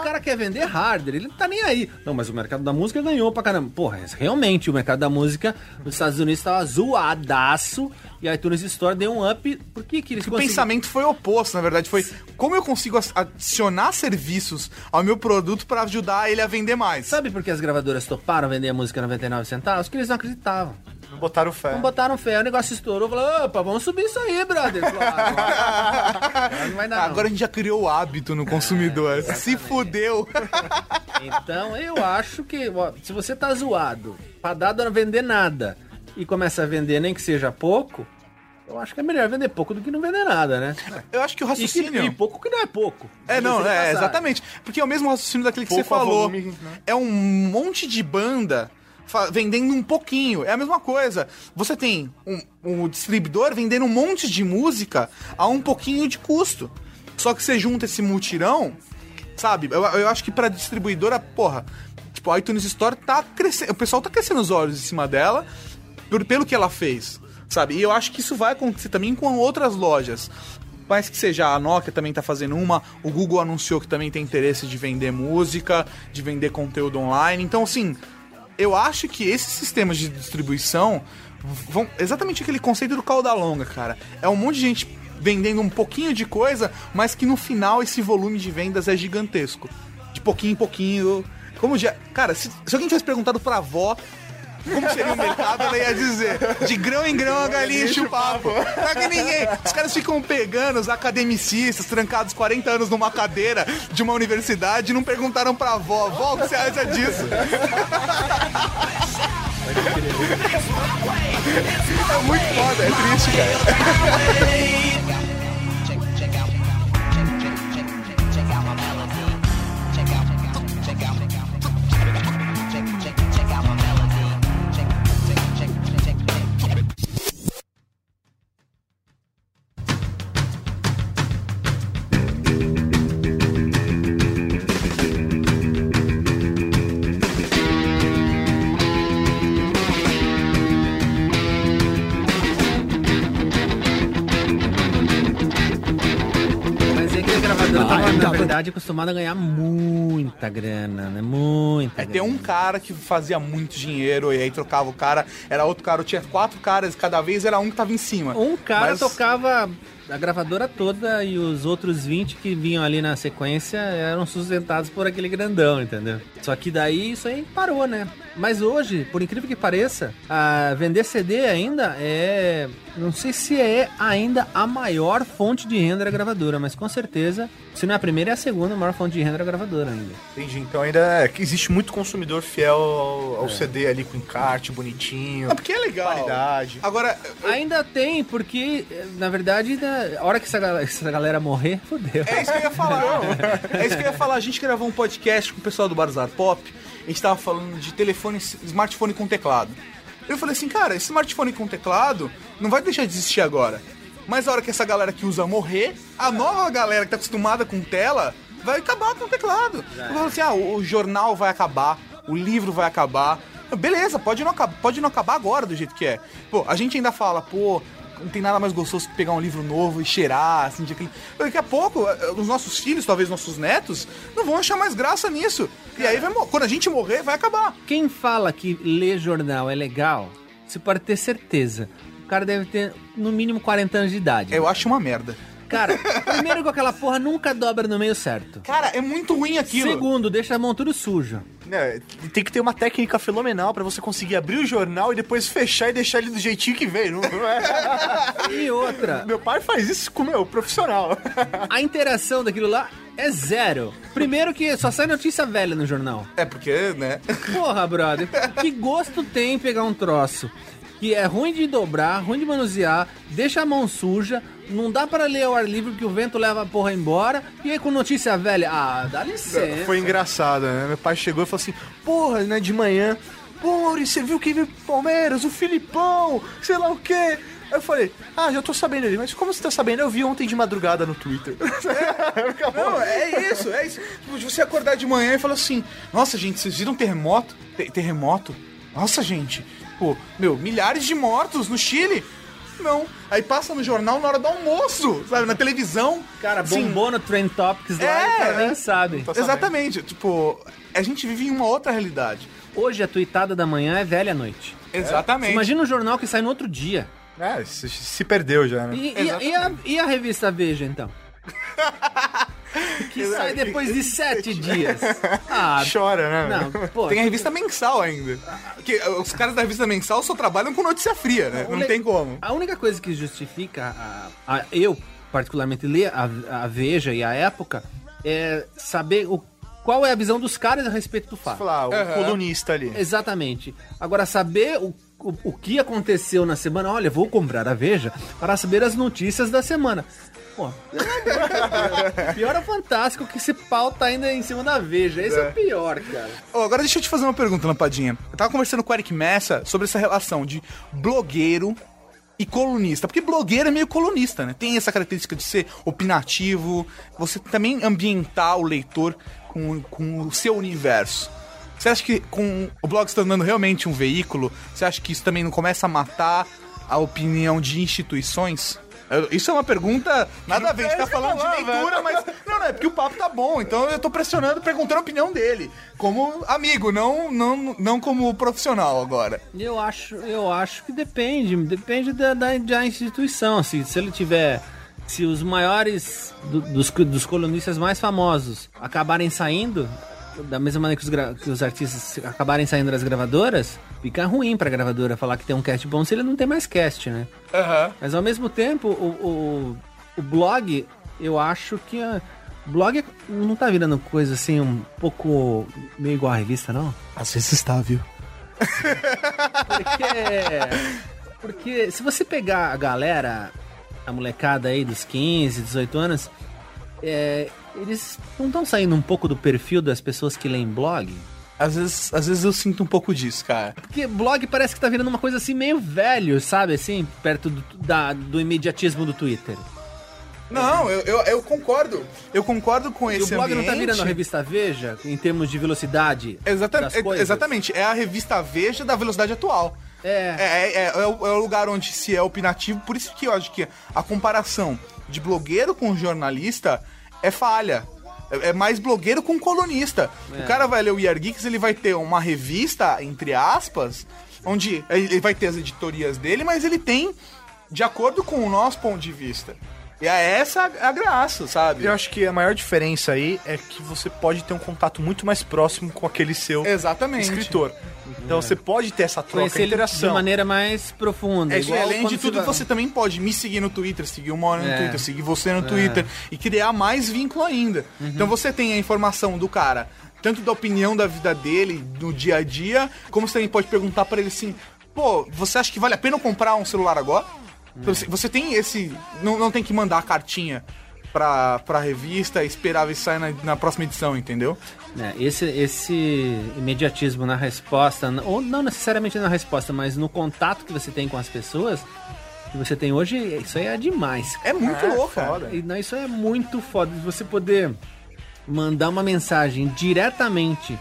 C: O cara quer vender hardware, ele não tá nem aí. Não, mas o mercado da música ganhou pra caramba. Porra, realmente, o mercado da música nos Estados Unidos tava zoadaço e a iTunes Store deu um up. Por que que eles
B: O
C: conseguiram-
B: pensamento foi oposto, na verdade. Foi como eu consigo adicionar serviços ao meu produto pra ajudar ele a vender mais.
C: Sabe por que as gravadoras toparam vender a música a 99 centavos? Porque eles não acreditavam.
G: Não botaram fé.
C: Não botaram fé, o negócio estourou, falou, opa, vamos subir isso aí, brother. Falou, "Ah, agora não vai dar não."
B: Agora a gente já criou o hábito no consumidor. Se fudeu.
C: Então eu acho que ó, se você tá zoado pra dar não vender nada e começa a vender nem que seja pouco, eu acho que é melhor vender pouco do que não vender nada, né?
B: Eu acho que o
C: E, que,
B: raciocínio.
C: e pouco que não é pouco.
B: É, não, é, exatamente. Porque é o mesmo raciocínio daquele que
G: Pouco
B: você falou.
G: volume, né?
B: É um monte de banda vendendo um pouquinho. É a mesma coisa. Você tem um, um distribuidor vendendo um monte de música a um pouquinho de custo. Só que você junta esse mutirão, sabe? Eu, eu acho que pra distribuidora, porra, tipo, a iTunes Store tá crescendo. O pessoal tá crescendo os olhos em cima dela por- pelo que ela fez, sabe? E eu acho que isso vai acontecer também com outras lojas. Mas que seja a Nokia também tá fazendo uma, o Google anunciou que também tem interesse de vender música, de vender conteúdo online. Então, assim, eu acho que esses sistemas de distribuição vão exatamente aquele conceito do cauda longa, cara. É um monte de gente vendendo um pouquinho de coisa, mas que no final esse volume de vendas é gigantesco. De pouquinho em pouquinho. Como já, cara, se, se alguém tivesse perguntado pra avó como seria o mercado, ela ia dizer: de grão em grão a galinha enche o papo. Pra que ninguém. Os caras ficam pegando os academicistas trancados 40 anos numa cadeira de uma universidade e não perguntaram pra avó: avó, o que você acha disso? É muito foda, é triste, cara.
C: tava, na verdade, acostumada a ganhar muita grana, né? Muita
B: É, tem um cara que fazia muito dinheiro e aí trocava o cara, era outro cara, tinha quatro caras, cada vez era um que tava em cima.
C: Um cara
B: Mas-
C: tocava a gravadora toda e os outros 20 que vinham ali na sequência eram sustentados por aquele grandão, entendeu? Só que daí isso aí parou, né? Mas hoje, por incrível que pareça, a vender CD ainda é. Não sei se é ainda a maior fonte de renda da gravadora, mas com certeza, se não é a primeira, é a segunda maior fonte de renda da gravadora ainda.
G: Entendi. Então ainda é que existe muito consumidor fiel ao, ao CD ali com encarte bonitinho.
B: É porque é legal.
G: Qualidade.
B: Agora,
C: Ainda tem, porque, na verdade, da- a hora que essa galera, essa galera morrer, fodeu.
B: É isso que eu ia falar. É isso que eu ia falar. A gente gravou um podcast com o pessoal do Barzar Pop. A gente tava falando de telefone, smartphone com teclado. Eu falei assim, cara, esse smartphone com teclado não vai deixar de existir agora. Mas a hora que essa galera que usa morrer, a nova galera que tá acostumada com tela vai acabar com o teclado. Eu falo assim, ah, o, jornal vai acabar, o livro vai acabar. Beleza, pode não, acabar, pode não acabar agora do jeito que é. Pô, a gente ainda fala, pô, não tem nada mais gostoso que pegar um livro novo e cheirar, assim, de aquele... Daqui a pouco, eh, os nossos filhos, talvez nossos netos, não vão achar mais graça nisso. E aí, vai, mo- quando a gente morrer, vai acabar.
C: Quem fala que ler jornal é legal, você pode ter certeza. O cara deve ter no mínimo 40 anos de idade.
B: Eu acho uma merda.
C: Cara, primeiro que aquela porra nunca dobra no meio certo.
B: Cara, é muito ruim aquilo.
C: Segundo, deixa a mão tudo suja.
G: É, tem que ter uma técnica fenomenal pra você conseguir abrir o jornal e depois fechar e deixar ele do jeitinho que veio. Não, não é?
C: E outra,
G: Meu pai faz isso com o meu profissional.
C: a interação daquilo lá é zero. Primeiro que só sai notícia velha no jornal.
B: É porque, né?
C: Porra, brother, que gosto tem pegar um troço que é ruim de dobrar, ruim de manusear, deixa a mão suja, não dá para ler ao ar livre porque o vento leva a porra embora, e aí com notícia velha, ah, dá licença.
G: Foi engraçado, né? Meu pai chegou e falou assim: Porra, né, de manhã. Pô, Maurício, você viu quem veio pro Palmeiras? O Filipão, sei lá o quê. Aí eu falei, ah, já tô sabendo ali, mas como você tá sabendo? Eu vi ontem de madrugada no Twitter.
B: Não, é isso, é isso. De Você acordar de manhã e falar assim: Nossa, gente, vocês viram terremoto? Te- terremoto? Nossa, gente. Pô, meu, milhares de mortos no Chile. Não. Aí passa no jornal na hora do almoço, sabe? Na televisão.
C: Cara,
B: Sim.
C: bombou no Trend Topics lá
B: É,
C: e o cara
B: é.
C: nem sabe.
B: Exatamente. Tipo, a gente vive em uma outra realidade.
C: Hoje a tuitada da manhã é velha à noite.
B: Exatamente.
C: Imagina um jornal que sai no outro dia.
G: É, se, se perdeu já, né?
C: E, e- e a, e a revista Veja, então? que sai depois de sete dias. Ah,
G: Chora, né?
C: não, pô.
B: Tem a revista mensal ainda. Porque os caras da revista mensal só trabalham com notícia fria, né? Não
C: le-
B: tem como.
C: A única coisa que justifica a, a- eu, particularmente, ler a, a Veja e a época é saber o, qual é a visão dos caras a respeito do fato.
G: Falar, o
B: Aham.
G: colunista ali.
C: Exatamente. Agora, saber o, o, o que aconteceu na semana, olha, vou comprar a Veja para saber as notícias da semana. Pô, pior é o fantástico que esse pau tá ainda em cima da Veja. Esse é, o pior, cara.
B: Ó, agora deixa eu te fazer uma pergunta, Lampadinha. Eu tava conversando com o Eric Messa sobre essa relação de blogueiro e colunista. Porque blogueiro é meio colunista, né? Tem essa característica de ser opinativo, você também ambientar o leitor com, com o seu universo. Você acha que com o blog se tornando realmente um veículo, você acha que isso também não começa a matar a opinião de instituições? Isso é uma pergunta, nada a ver, a gente tá falando de leitura, mas. Não, não, é porque o papo tá bom, então eu tô pressionando, perguntando a opinião dele. Como amigo, não, não, não como profissional agora.
C: Eu acho, eu acho que depende, depende da, da, da instituição. assim, se ele tiver, se os maiores do- dos, dos colunistas mais famosos acabarem saindo, da mesma maneira que os, que os artistas acabarem saindo das gravadoras, fica ruim pra gravadora falar que tem um cast bom se ele não tem mais cast, né?
B: Aham.
C: Mas ao mesmo tempo, o, o, o blog, eu acho que a, blog não tá virando coisa assim um pouco meio igual a revista, não?
B: Às vezes está, viu?
C: Porque, porque se você pegar a galera, a molecada aí dos 15, 18 anos, é, eles não estão saindo um pouco do perfil das pessoas que leem blog?
B: Às vezes, às vezes eu sinto um pouco disso, cara.
C: Porque blog parece que tá virando uma coisa assim meio velho, sabe? Assim, perto do, da- do imediatismo do Twitter.
B: Não, eu, eu, eu concordo. Eu concordo com
C: E
B: esse
C: o blog não tá
B: ambiente.
C: virando a revista Veja em termos de velocidade
B: Exata-
C: das
B: é-
C: coisas?
B: exatamente, é a revista Veja da velocidade atual.
C: É.
B: É, é, é o, é o lugar onde se é opinativo, por isso que eu acho que a comparação de blogueiro com jornalista é falha. É, é mais blogueiro com colunista.
C: É.
B: O cara vai ler o Year Geeks, ele vai ter uma revista, entre aspas, onde ele vai ter as editorias dele, mas ele tem de acordo com o nosso ponto de vista. E é essa a a graça, sabe?
G: Eu acho que a maior diferença aí é que você pode ter um contato muito mais próximo com aquele seu
B: Exatamente.
G: escritor. Então você pode ter essa troca,
C: Conhecer ele de
G: interação.
C: maneira mais profunda.
B: É
C: igual
B: além de tudo,
C: vai-
B: você também pode me seguir no Twitter, seguir o Moro no
C: É.
B: Twitter, seguir você no Twitter e criar mais vínculo ainda.
C: Uhum.
B: Então você tem a informação do cara, tanto da opinião da vida dele, do dia a dia, como você também pode perguntar pra ele assim: pô, você acha que vale a pena eu comprar um celular agora? Então, você- Você tem esse. Não, não tem que mandar a cartinha pra, pra revista e esperar ver se sai na, na próxima edição, entendeu?
C: É, esse, esse imediatismo na resposta, ou não necessariamente na resposta, mas no contato que você tem com as pessoas, que você tem hoje, isso aí é demais.
B: É muito louco, cara.
C: E, não, isso é muito foda. de Você poder mandar uma mensagem diretamente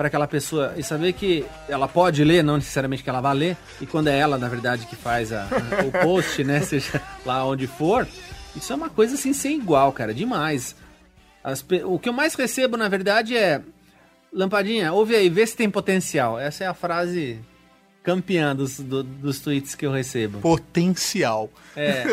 C: para aquela pessoa e saber que ela pode ler, não necessariamente que ela vá ler, e quando é ela, na verdade, que faz a- a- o post, né, seja lá onde for, isso é uma coisa assim sem igual, cara, demais. As o que eu mais recebo, na verdade, é Lampadinha, ouve aí, vê se tem potencial. Essa é a frase campeã dos, do- dos tweets que eu recebo.
B: Potencial.
C: É.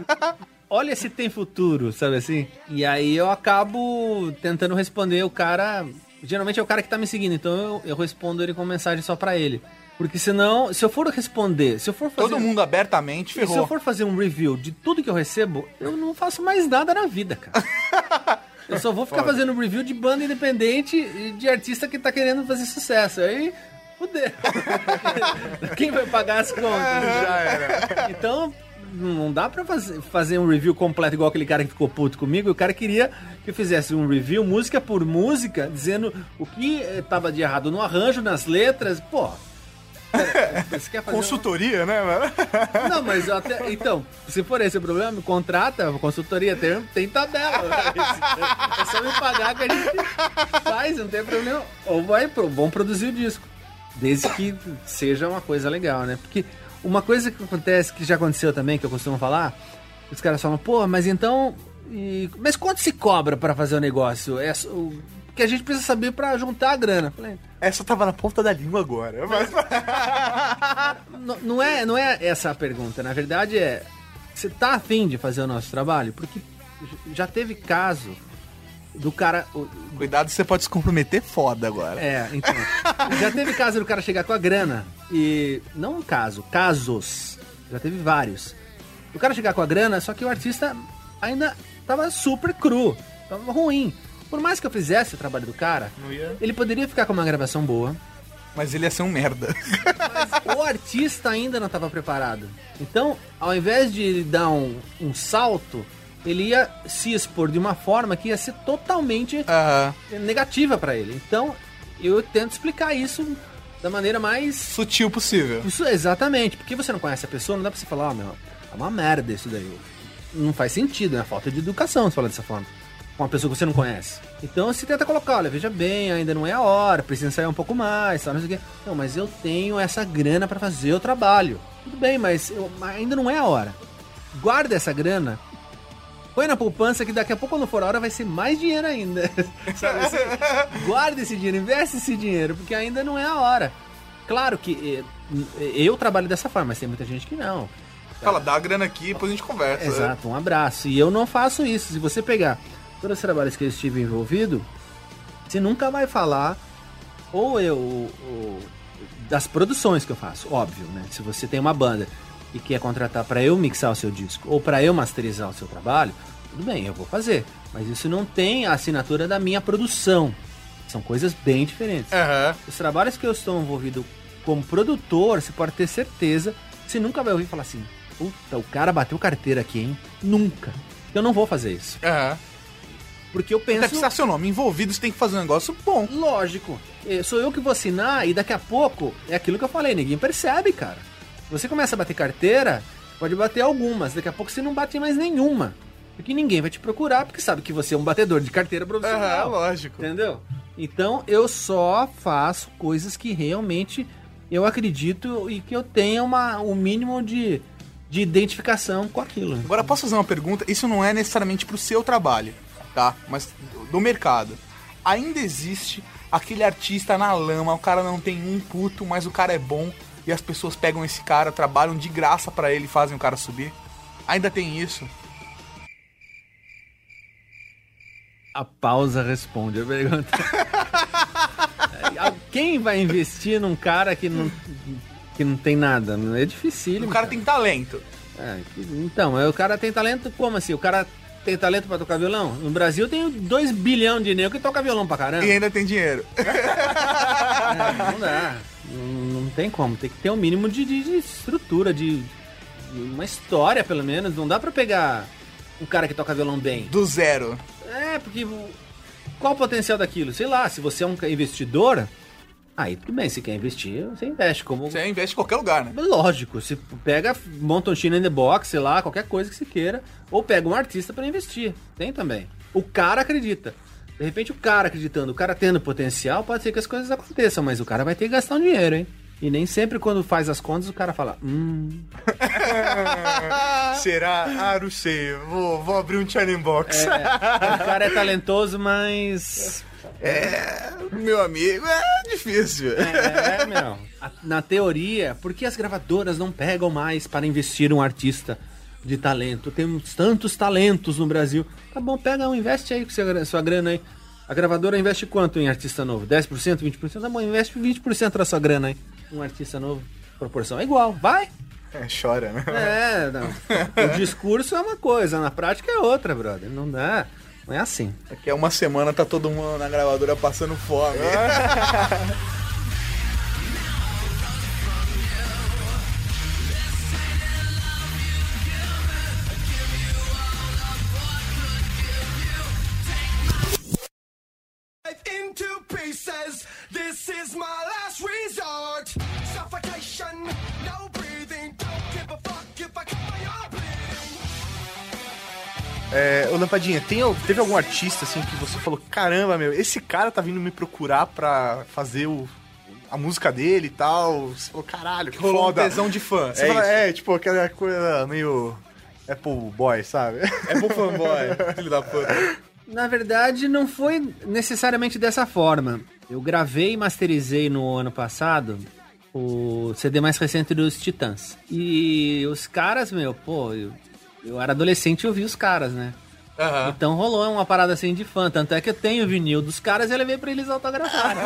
C: Olha se tem futuro, sabe assim? E aí eu acabo tentando responder o cara. Geralmente é o cara que tá me seguindo, então eu, eu respondo ele com mensagem só pra ele. Porque senão, se eu for responder, se eu for fazer.
B: Todo mundo abertamente
C: E se eu
B: ferrou.
C: for fazer um review de tudo que eu recebo, eu não faço mais nada na vida, cara. Eu só vou ficar fazendo review de banda independente e de artista que tá querendo fazer sucesso. Aí, fudeu. Quem vai pagar as contas? Já era. Então, não dá pra fazer, fazer um review completo igual aquele cara que ficou puto comigo. O cara queria que eu fizesse um review, música por música, dizendo o que eh, tava de errado no arranjo, nas letras. Pô. pera, Você quer fazer
G: Consultoria, né, mano?
C: não, mas eu até. Então, se for esse o problema, me contrata, consultoria tem, tem tabela. É só me pagar que a gente faz, não tem problema. Ou vai, vão produzir o disco. Desde que seja uma coisa legal, né? Porque Uma coisa que acontece, que já aconteceu também, que eu costumo falar, os caras falam, pô, mas então. e- mas quanto se cobra pra fazer o negócio? É, o que a gente precisa saber pra juntar a grana. Falei,
G: Essa tava na ponta da língua agora. Mas...
C: N- não é, não é essa a pergunta. Na verdade é, você tá afim de fazer o nosso trabalho? Porque já teve caso do cara...
B: Cuidado, você pode se comprometer foda agora.
C: É, então. já teve caso do cara chegar com a grana e... Não um caso, casos. Já teve vários. O cara chegar com a grana, só que o artista ainda tava super cru. Tava ruim. Por mais que eu fizesse o trabalho do cara, ele poderia ficar com uma gravação boa.
B: Mas ele ia ser um merda.
C: Mas o artista ainda não estava preparado. Então, ao invés de dar um, um salto, ele ia se expor de uma forma que ia ser totalmente
B: Aham.
C: negativa para ele. Então, eu tento explicar isso da maneira mais.
B: Sutil possível.
C: Isso, exatamente, porque você não conhece a pessoa, não dá pra você falar, ó, meu, é uma merda isso daí. Não faz sentido, é falta de educação você falar dessa forma. Com uma pessoa que você não conhece. Então você tenta colocar, olha, veja bem, ainda não é a hora, precisa ensaiar um pouco mais, tal, não sei o quê. Não, mas eu tenho essa grana pra fazer o trabalho. Tudo bem, mas eu- mas ainda não é a hora. Guarda essa grana, põe na poupança que daqui a pouco, quando for a hora, vai ser mais dinheiro ainda. Sabe? Você guarda esse dinheiro, investe esse dinheiro, porque ainda não é a hora. Claro que eh, eu trabalho dessa forma, mas tem muita gente que não.
B: Fala, dá a grana aqui, depois a gente conversa.
C: Exato, um abraço. E eu não faço isso. Se você pegar todos os trabalhos que eu estive envolvido, você nunca vai falar, ou eu, ou- das produções que eu faço, óbvio, né? Se você tem uma banda e quer contratar pra eu mixar o seu disco, ou pra eu masterizar o seu trabalho, tudo bem, eu vou fazer. Mas isso não tem a assinatura da minha produção. São coisas bem diferentes.
B: Aham.
C: Os trabalhos que eu estou envolvido como produtor, você pode ter certeza, você nunca vai ouvir falar assim, puta, o cara bateu carteira aqui, hein? Nunca. Eu não vou fazer isso.
B: Aham.
C: Porque eu penso,
B: precisar seu nome envolvido, você tem que fazer um negócio bom.
C: lógico, eh, sou eu que vou assinar e daqui a pouco, é aquilo que eu falei, ninguém percebe, cara. Você começa a bater carteira, pode bater algumas, daqui a pouco você não bate mais nenhuma. Porque ninguém vai te procurar, porque sabe que você é um batedor de carteira profissional.
B: Aham, lógico.
C: Entendeu? Então eu só faço coisas que realmente eu acredito e que eu tenha uma, um mínimo de, de identificação com aquilo.
B: Agora, posso fazer uma pergunta? Isso não é necessariamente pro seu trabalho, tá? Mas do- do mercado. Ainda existe aquele artista na lama, o cara não tem um puto, mas o cara é bom e as pessoas pegam esse cara, trabalham de graça pra ele e fazem o cara subir? Ainda tem isso?
C: A pausa responde a pergunta. É, Quem vai investir num cara que não, que não tem nada? É difícil.
B: O cara tem talento.
C: É, que- então, é, o cara tem talento como assim? O cara tem talento pra tocar violão? No Brasil tem 2 bilhões de negros que toca violão pra caramba.
B: E ainda tem dinheiro.
C: É, não dá. Não, não tem como. Tem que ter um mínimo de, de- de estrutura, de, de uma história, pelo menos. Não dá pra pegar um cara que toca violão bem.
B: Do zero.
C: É, porque qual o potencial daquilo? Sei lá, se você é um investidor, aí tudo bem, se quer investir, você investe. Como
B: Você investe em qualquer lugar, né?
C: Lógico, você pega, monta um China in the box, sei lá, qualquer coisa que você queira, ou pega um artista pra investir. Tem também. O cara acredita. De repente, o cara acreditando, o cara tendo potencial, pode ser que as coisas aconteçam, mas o cara vai ter que gastar um dinheiro, hein? E nem sempre quando faz as contas o cara fala, hum.
G: Será? Ah, não sei. Vou, vou abrir um China Box.
C: É, o cara é talentoso, mas.
B: É, meu amigo, é difícil.
C: É, meu. A- Na teoria, por que as gravadoras não pegam mais para investir um artista de talento? Temos tantos talentos no Brasil. Tá bom, pega um, investe aí com sua, sua grana aí. A gravadora investe quanto em artista novo? 10%, 20%? Tá bom, investe 20% da sua grana aí. Um artista novo. Proporção é igual, vai.
G: É, chora, né?
C: É, não. o discurso é uma coisa, na prática é outra, brother. Não dá. Não é assim.
B: Daqui a uma semana tá todo mundo na gravadora passando fome.
G: Lampadinha, tem, teve algum artista assim que você falou, caramba, meu, esse cara tá vindo me procurar pra fazer o, a música dele e tal. Você falou, caralho, que
B: Rolou um
G: foda.
B: tesão de fã.
G: Você
B: É
G: fala,
B: isso.
G: é, tipo, aquela coisa meio Apple Boy, sabe?
B: É bom fanboy, filho da puta.
C: Na verdade, não foi necessariamente dessa forma. Eu gravei e masterizei no ano passado o CD mais recente dos Titãs. E os caras, meu, pô, eu, eu era adolescente e ouvi os caras, né?
B: Aham.
C: Então rolou uma parada assim de fã. Tanto é que eu tenho o vinil dos caras e eu levei pra eles autografarem.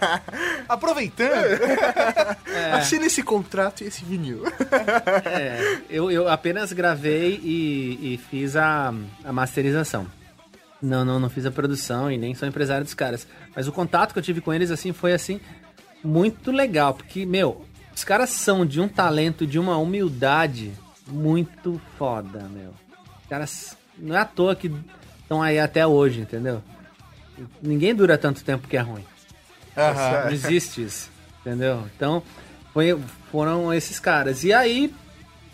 B: Aproveitando,
G: Assina esse contrato e esse vinil.
C: É, eu, eu apenas gravei e, e fiz a, a masterização. Não, não, não fiz a produção e nem sou empresário dos caras. Mas o contato que eu tive com eles, assim, foi, assim, muito legal. Porque, meu, os caras são de um talento, de uma humildade muito foda, meu. Os caras, não é à toa que estão aí até hoje, entendeu? Ninguém dura tanto tempo que é ruim. Não existe isso, entendeu? Então, foi, foram esses caras. E aí,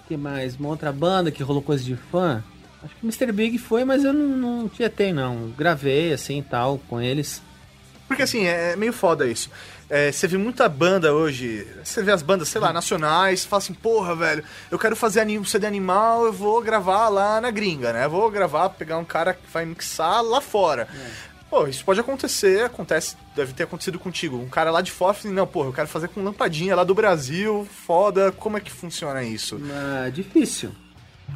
C: que mais? Uma outra banda que rolou coisa de fã. Acho que Mr. Big foi, mas eu não, não tietei, não. Gravei, assim, tal, com eles.
G: Porque assim, é meio foda isso. É, você vê muita banda hoje, você vê as bandas, sei lá, nacionais, fala assim, porra, velho, eu quero fazer um CD animal, eu vou gravar lá na gringa, né? Vou gravar, pegar um cara que vai mixar lá fora. Pô, isso pode acontecer, acontece, deve ter acontecido contigo. Um cara lá de fora, assim, não, porra, eu quero fazer com lampadinha lá do Brasil, foda, como é que funciona isso?
C: É difícil.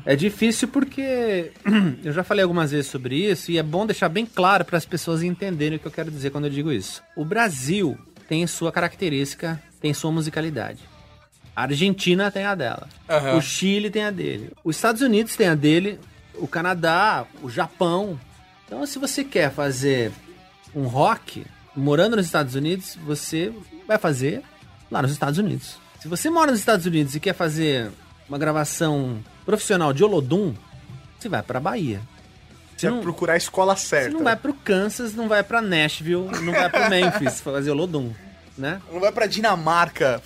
C: É difícil porque eu já falei algumas vezes sobre isso e é bom deixar bem claro para as pessoas entenderem o que eu quero dizer quando eu digo isso. O Brasil tem sua característica, tem sua musicalidade. A Argentina tem a dela.
B: Aham.
C: O Chile tem a dele. Os Estados Unidos tem a dele. O Canadá, o Japão. Então, se você quer fazer um rock morando nos Estados Unidos, você vai fazer lá nos Estados Unidos. Se você mora nos Estados Unidos e quer fazer uma gravação profissional de Olodum, você vai pra Bahia.
G: Você vai procurar a escola certa.
C: Você não vai pro Kansas, não vai pra Nashville, não vai pro Memphis fazer Olodum, né?
B: não vai pra Dinamarca.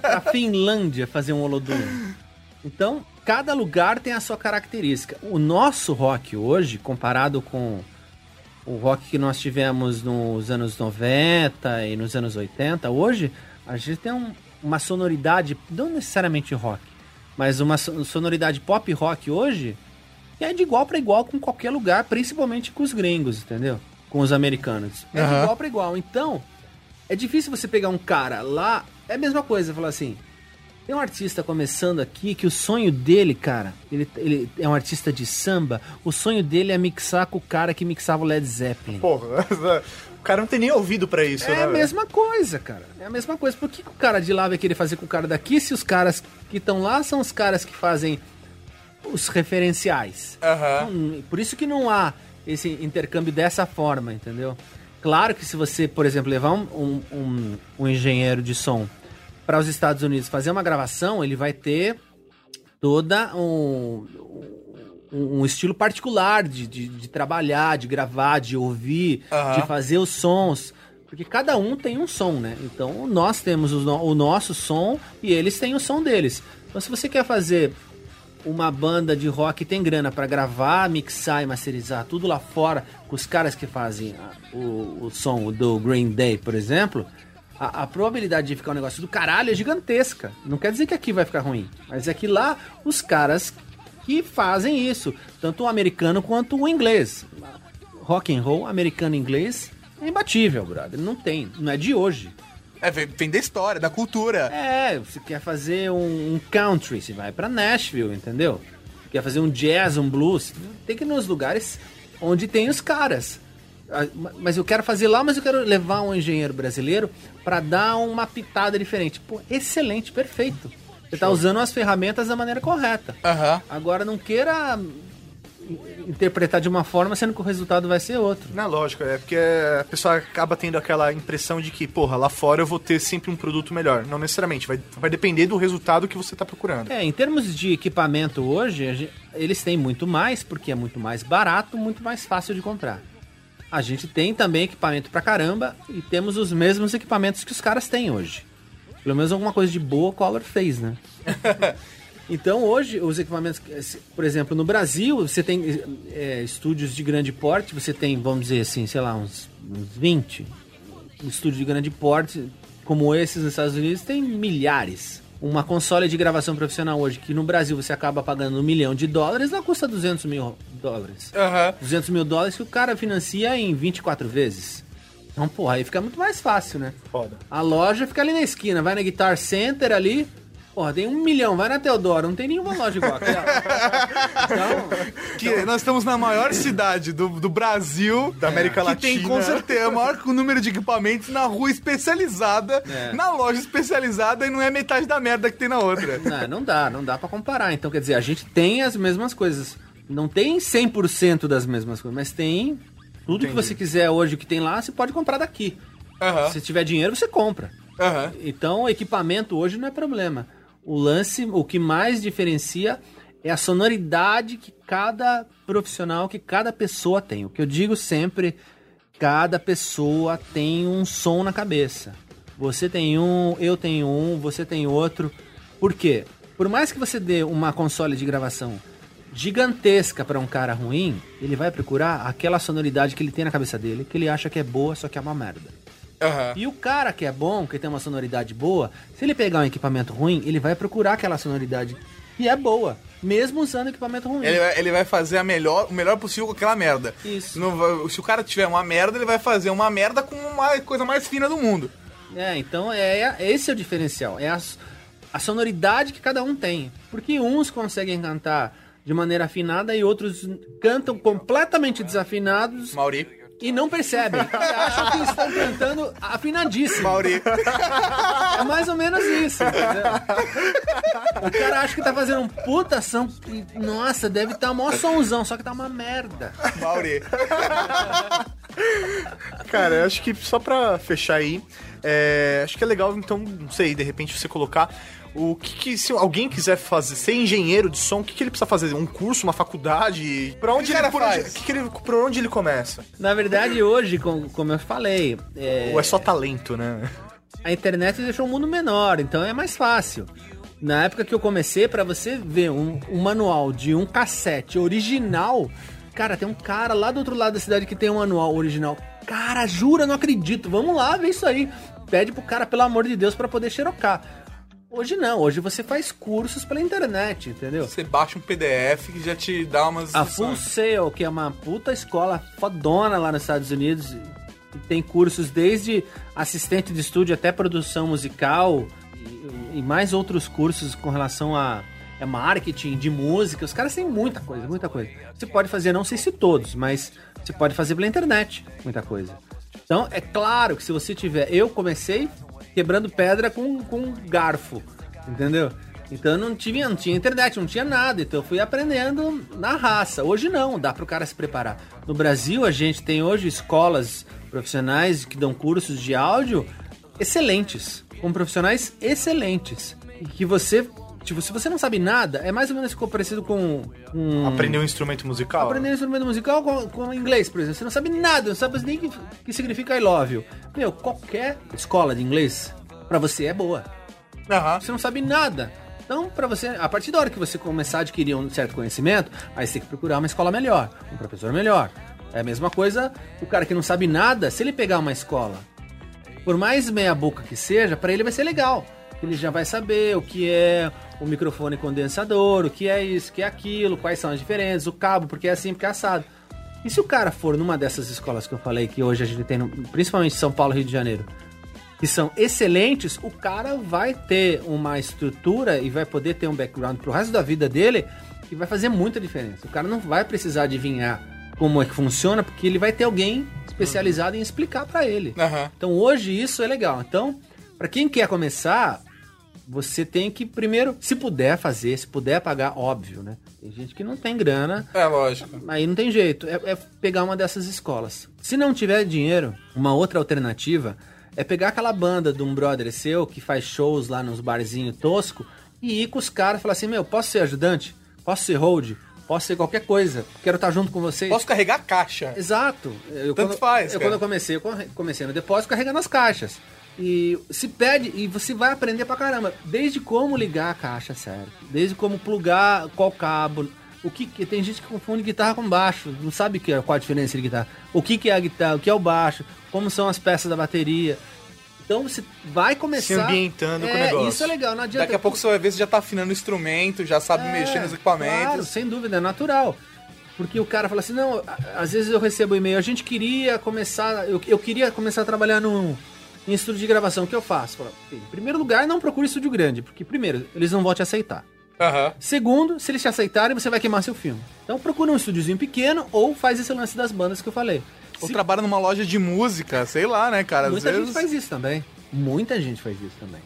C: pra Finlândia fazer um Olodum. Então, cada lugar tem a sua característica. O nosso rock hoje, comparado com o rock que nós tivemos nos anos 90 e nos anos 80, hoje a gente tem um- uma sonoridade, não necessariamente rock, mas uma so- sonoridade pop rock hoje que é de igual para igual com qualquer lugar, principalmente com os gringos, entendeu? Com os americanos. É de
B: Aham.
C: igual para igual. Então, é difícil você pegar um cara lá, é a mesma coisa, falar assim, tem um artista começando aqui que o sonho dele, cara, ele, ele é um artista de samba, o sonho dele é mixar com o cara que mixava o Led Zeppelin.
G: Porra, o cara não tem nem ouvido pra isso, né?
C: É a mesma coisa, cara. É a mesma coisa. Por que, que o cara de lá vai querer fazer com o cara daqui se os caras que estão lá são os caras que fazem os referenciais?
B: Aham.
C: Hum, Por isso que não há esse intercâmbio dessa forma, entendeu? Claro que se você, por exemplo, levar um, um, um- engenheiro de som para os Estados Unidos fazer uma gravação, ele vai ter toda um, um, um estilo particular de, de, de trabalhar, de gravar, de ouvir,
B: Aham.
C: de fazer os sons. Porque cada um tem um som, né? Então nós temos o, o nosso som e eles têm o som deles. Então se você quer fazer uma banda de rock tem grana pra gravar, mixar e masterizar tudo lá fora, com os caras que fazem a- o, o som do Green Day, por exemplo, a, a probabilidade de ficar um negócio do caralho é gigantesca. Não quer dizer que aqui vai ficar ruim, mas é que lá os caras que fazem isso, tanto o americano quanto o inglês. Rock and roll, americano e inglês, é imbatível, brother. Não tem, não é de hoje.
B: É, vem, da história, da cultura.
C: É, você quer fazer um, country, você vai pra Nashville, entendeu? Quer fazer um jazz, um blues, tem que ir nos lugares onde tem os caras. Ah, ma- Mas eu quero fazer lá, mas eu quero levar um engenheiro brasileiro pra dar uma pitada diferente. Pô, excelente, perfeito. Você tá usando as ferramentas da maneira correta.
B: Aham.
C: Agora não queira interpretar de uma forma, sendo que o resultado vai ser outro.
G: Não, lógico, é porque a pessoa acaba tendo aquela impressão de que, porra, lá fora eu vou ter sempre um produto melhor. Não necessariamente, vai, vai depender do resultado que você tá procurando.
C: É, em termos de equipamento hoje, a gen- eles têm muito mais, porque é muito mais barato, muito mais fácil de comprar. A gente tem também equipamento pra caramba e temos os mesmos equipamentos que os caras têm hoje. Pelo menos alguma coisa de boa Color fez, né? então hoje os equipamentos, por exemplo, no Brasil você tem é, estúdios de grande porte, você tem, vamos dizer assim, sei lá, uns, uns 20. Um estúdio de grande porte como esses nos Estados Unidos tem milhares. Uma console de gravação profissional hoje, que no Brasil você acaba pagando um milhão de dólares, ela custa 200 mil dólares.
B: Aham.
C: 200 mil dólares que o cara financia em 24 vezes. Então, porra, aí fica muito mais fácil, né?
G: Foda.
C: A loja fica ali na esquina, vai na Guitar Center ali, porra, tem um milhão, vai na Teodoro, não tem nenhuma loja igual aquela. Então,
B: Que nós estamos na maior cidade do, do Brasil.
G: Da América
B: que tem
G: Latina.
B: com certeza o maior número de equipamentos na rua especializada,
C: É.
B: na loja especializada e não é metade da merda que tem na outra.
C: não, não dá, não dá pra comparar. Então, quer dizer, a gente tem as mesmas coisas. Não tem 100% das mesmas coisas, mas tem tudo que você quiser hoje que tem lá, você pode comprar daqui.
B: Aham.
C: Se tiver dinheiro, você compra.
B: Aham.
C: Então, equipamento hoje não é problema. O lance, o que mais diferencia é a sonoridade que cada profissional, que cada pessoa tem. O que eu digo sempre, cada pessoa tem um som na cabeça. Você tem um, eu tenho um, você tem outro. Por quê? Por mais que você dê uma console de gravação gigantesca para um cara ruim, ele vai procurar aquela sonoridade que ele tem na cabeça dele, que ele acha que é boa, só que é uma merda.
B: Aham.
C: E o cara que é bom, que tem uma sonoridade boa, se ele pegar um equipamento ruim, ele vai procurar aquela sonoridade que é boa, mesmo usando equipamento ruim.
B: Ele, vai- ele vai fazer a melhor, o melhor possível com aquela merda.
C: Isso.
B: Se o cara tiver uma merda, ele vai fazer uma merda com uma coisa mais fina do mundo.
C: É, então é, é- esse é o diferencial. É a, a sonoridade que cada um tem. Porque uns conseguem cantar de maneira afinada e outros cantam completamente desafinados
B: Mauri.
C: E não percebem. Acham que estão cantando afinadíssimo.
B: Mauri.
C: É mais ou menos isso, entendeu? O cara acha que tá fazendo um puta som e, nossa, deve estar tá mó somzão, só que tá uma merda.
B: Mauri.
G: Cara, eu acho que só pra fechar aí, é, acho que é legal, então, não sei, de repente você colocar o que, que- se alguém quiser fazer, ser engenheiro de som, o que, que ele precisa fazer? Um curso, uma faculdade? Pra onde
B: que
G: ele, por onde,
B: faz?
G: que que ele, por onde ele começa?
C: Na verdade, hoje, com- como eu falei, é,
G: Ou é só talento, né?
C: a internet deixou o mundo menor, então é mais fácil. Na época que eu comecei, pra você ver um, um manual de um cassete original, cara, tem um cara lá do outro lado da cidade que tem um manual original. Cara, jura, não acredito. Vamos lá ver isso aí. Pede pro cara, pelo amor de Deus, pra poder xerocar. Hoje não, hoje você faz cursos pela internet, entendeu?
B: Você baixa um PDF que já te dá umas.
C: A Full Sail, que é uma puta escola fodona lá nos Estados Unidos, tem cursos desde assistente de estúdio até produção musical e, e mais outros cursos com relação a, a marketing de música. Os caras têm muita coisa, muita coisa. Você pode fazer, não sei se todos, mas você pode fazer pela internet muita coisa. Então, é claro que se você tiver. Eu comecei quebrando pedra com, com garfo, entendeu? Então eu não tinha, não tinha internet, não tinha nada. Então eu fui aprendendo na raça. Hoje não, dá para o cara se preparar. No Brasil, a gente tem hoje escolas profissionais que dão cursos de áudio excelentes, com profissionais excelentes. Que você, tipo, se você não sabe nada, é mais ou menos ficou parecido com. com
G: Aprender um instrumento musical?
C: Aprender instrumento musical com, com inglês, por exemplo. Você não sabe nada, não sabe nem o que, que significa I love you. Meu, qualquer escola de inglês, pra você é boa.
B: Aham.
C: Você não sabe nada. Então, pra você, a partir da hora que você começar a adquirir um certo conhecimento, aí você tem que procurar uma escola melhor, um professor melhor. É a mesma coisa, o cara que não sabe nada, se ele pegar uma escola, por mais meia boca que seja, pra ele vai ser legal. Ele já vai saber o que é o microfone condensador, o que é isso, o que é aquilo, quais são as diferenças, o cabo, porque é assim, porque é assado. E se o cara for numa dessas escolas que eu falei que hoje a gente tem, no- principalmente em São Paulo e Rio de Janeiro, que são excelentes, o cara vai ter uma estrutura e vai poder ter um background pro resto da vida dele que vai fazer muita diferença. O cara não vai precisar adivinhar como é que funciona, porque ele vai ter alguém especializado em explicar pra ele.
B: Aham.
C: Então hoje isso é legal. Então, pra quem quer começar, você tem que primeiro, se puder fazer, se puder pagar, óbvio, né? Tem gente que não tem grana,
B: É lógico.
C: Aí não tem jeito, é, é pegar uma dessas escolas. Se não tiver dinheiro, uma outra alternativa é pegar aquela banda de um brother seu que faz shows lá nos barzinhos tosco e ir com os caras e falar assim: Meu, posso ser ajudante? Posso ser hold? Posso ser qualquer coisa? Quero estar junto com vocês.
B: Posso carregar caixa.
C: Exato. Eu,
B: Tanto
C: quando,
B: faz,
C: Eu,
B: cara.
C: quando eu comecei, eu comecei no depósito carregando as caixas. E se pede, e você vai aprender pra caramba. Desde como ligar a caixa certo, desde como plugar qual cabo. O que, que- tem gente que confunde guitarra com baixo, não sabe que, qual a diferença de guitarra. O que, que é a guitarra, o que é o baixo, como são as peças da bateria. Então você vai começar...
G: Se ambientando com o
C: É,
G: negócio.
C: Isso é legal, não adianta...
B: Daqui a pouco você vai ver se já tá afinando o instrumento, já sabe
C: É,
B: mexer nos
C: Claro,
B: equipamentos.
C: sem dúvida, é natural. Porque o cara fala assim, não, às vezes eu recebo um e-mail, a gente queria começar, eu, eu queria começar a trabalhar num, em estúdio de gravação, o que eu faço? Falo, em primeiro lugar, não procure estúdio grande, porque primeiro, eles não vão te aceitar.
B: Aham.
C: Segundo, se eles te aceitarem, você vai queimar seu filme. Então procura um estúdiozinho pequeno ou faz esse lance das bandas que eu falei.
B: Ou
C: Se-
B: trabalha numa loja de música, sei lá, né, cara?
C: Muita
B: vezes...
C: gente faz isso também. Muita gente faz isso também.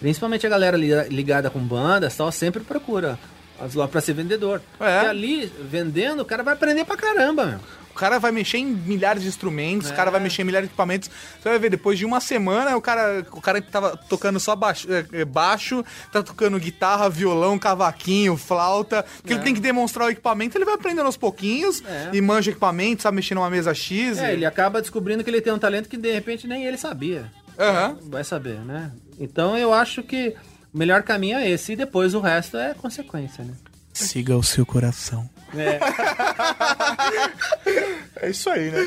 C: Principalmente a galera li- ligada com bandas tal, sempre procura as lá pra ser vendedor.
B: É.
C: E ali, vendendo, o cara vai aprender pra caramba, meu.
B: O cara vai mexer em milhares de instrumentos,
C: É.
B: o cara vai mexer em milhares de equipamentos. Você vai ver, depois de uma semana, o cara, o cara que tava tocando só baixo, é, é, baixo tá tocando guitarra, violão, cavaquinho, flauta. Porque ele tem que demonstrar o equipamento, ele vai aprendendo aos pouquinhos
C: É.
B: e manja equipamento, sabe mexer numa mesa X.
C: É,
B: e-
C: ele acaba descobrindo que ele tem um talento que de repente nem ele sabia.
B: Aham.
C: Vai saber, né? Então eu acho que o melhor caminho é esse e depois o resto é consequência, né?
B: Siga o seu coração.
C: É.
G: É isso aí, né?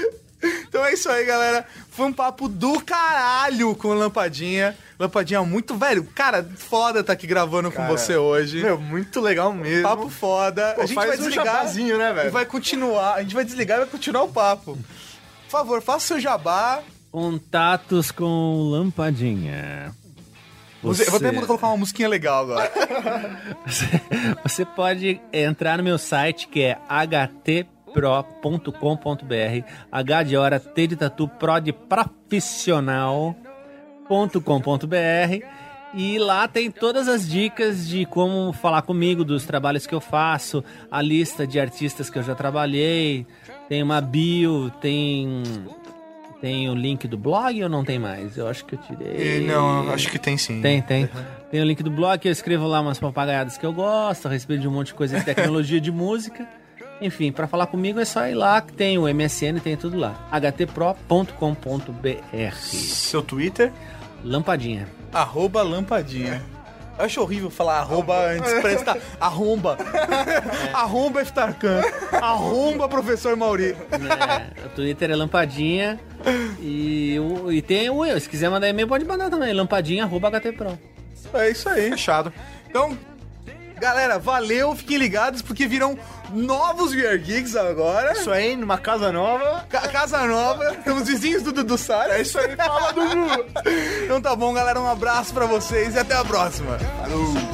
B: Então é isso aí, galera. Foi um papo do caralho com Lampadinha. Lampadinha muito velho. Cara, foda tá aqui gravando com
G: Cara,
B: você hoje.
G: Meu, muito legal mesmo.
B: Papo foda.
G: Pô,
B: a gente
G: faz
B: vai
G: um
B: desligar
G: né, velho?
B: E vai continuar. A gente vai desligar e vai continuar o papo. Por favor, faça o seu jabá.
C: Contatos com Lampadinha.
B: Você... Eu vou até colocar uma musiquinha legal agora.
C: Você, você pode entrar no meu site que é htpro.com.br H de hora, T de tatu, pro de profissional.com.br e lá tem todas as dicas de como falar comigo, dos trabalhos que eu faço, a lista de artistas que eu já trabalhei, tem uma bio, tem tem o link do blog ou não tem mais? Eu acho que eu tirei.
G: E, não, acho que tem sim.
C: Tem, tem. Tem o link do blog, eu escrevo lá umas papagaiadas que eu gosto, a respeito de um monte de coisa de tecnologia de música. Enfim, para falar comigo é só ir lá, que tem o MSN, tem tudo lá. htpro.com.br
G: Seu Twitter?
C: Lampadinha.
B: arroba lampadinha. Eu acho horrível falar arroba antes, parece que tá arromba. arromba Eftarcan. Arromba professor Mauri.
C: É, o Twitter é Lampadinha. E, o, e tem o eu. Se quiser mandar e-mail, pode mandar também. Lampadinha.htpro.
B: É isso aí.
G: Fechado.
B: Então, galera, valeu. Fiquem ligados porque virão novos VR Geeks agora.
G: Isso aí, numa casa nova.
B: Ca- casa nova, temos vizinhos do Dudu Salles. É isso aí, fala Dudu. então tá bom, galera, um abraço pra vocês e até a próxima.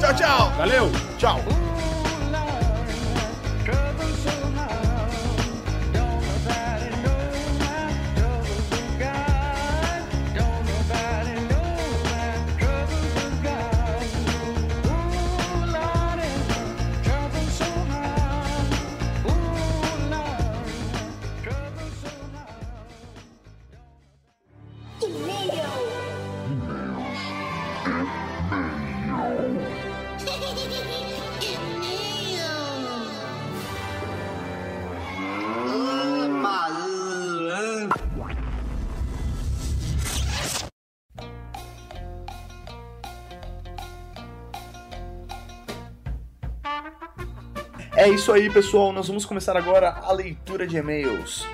B: Tchau, tchau.
C: Valeu!
B: Tchau.
D: É isso aí, pessoal. Nós vamos começar agora a leitura de e-mails.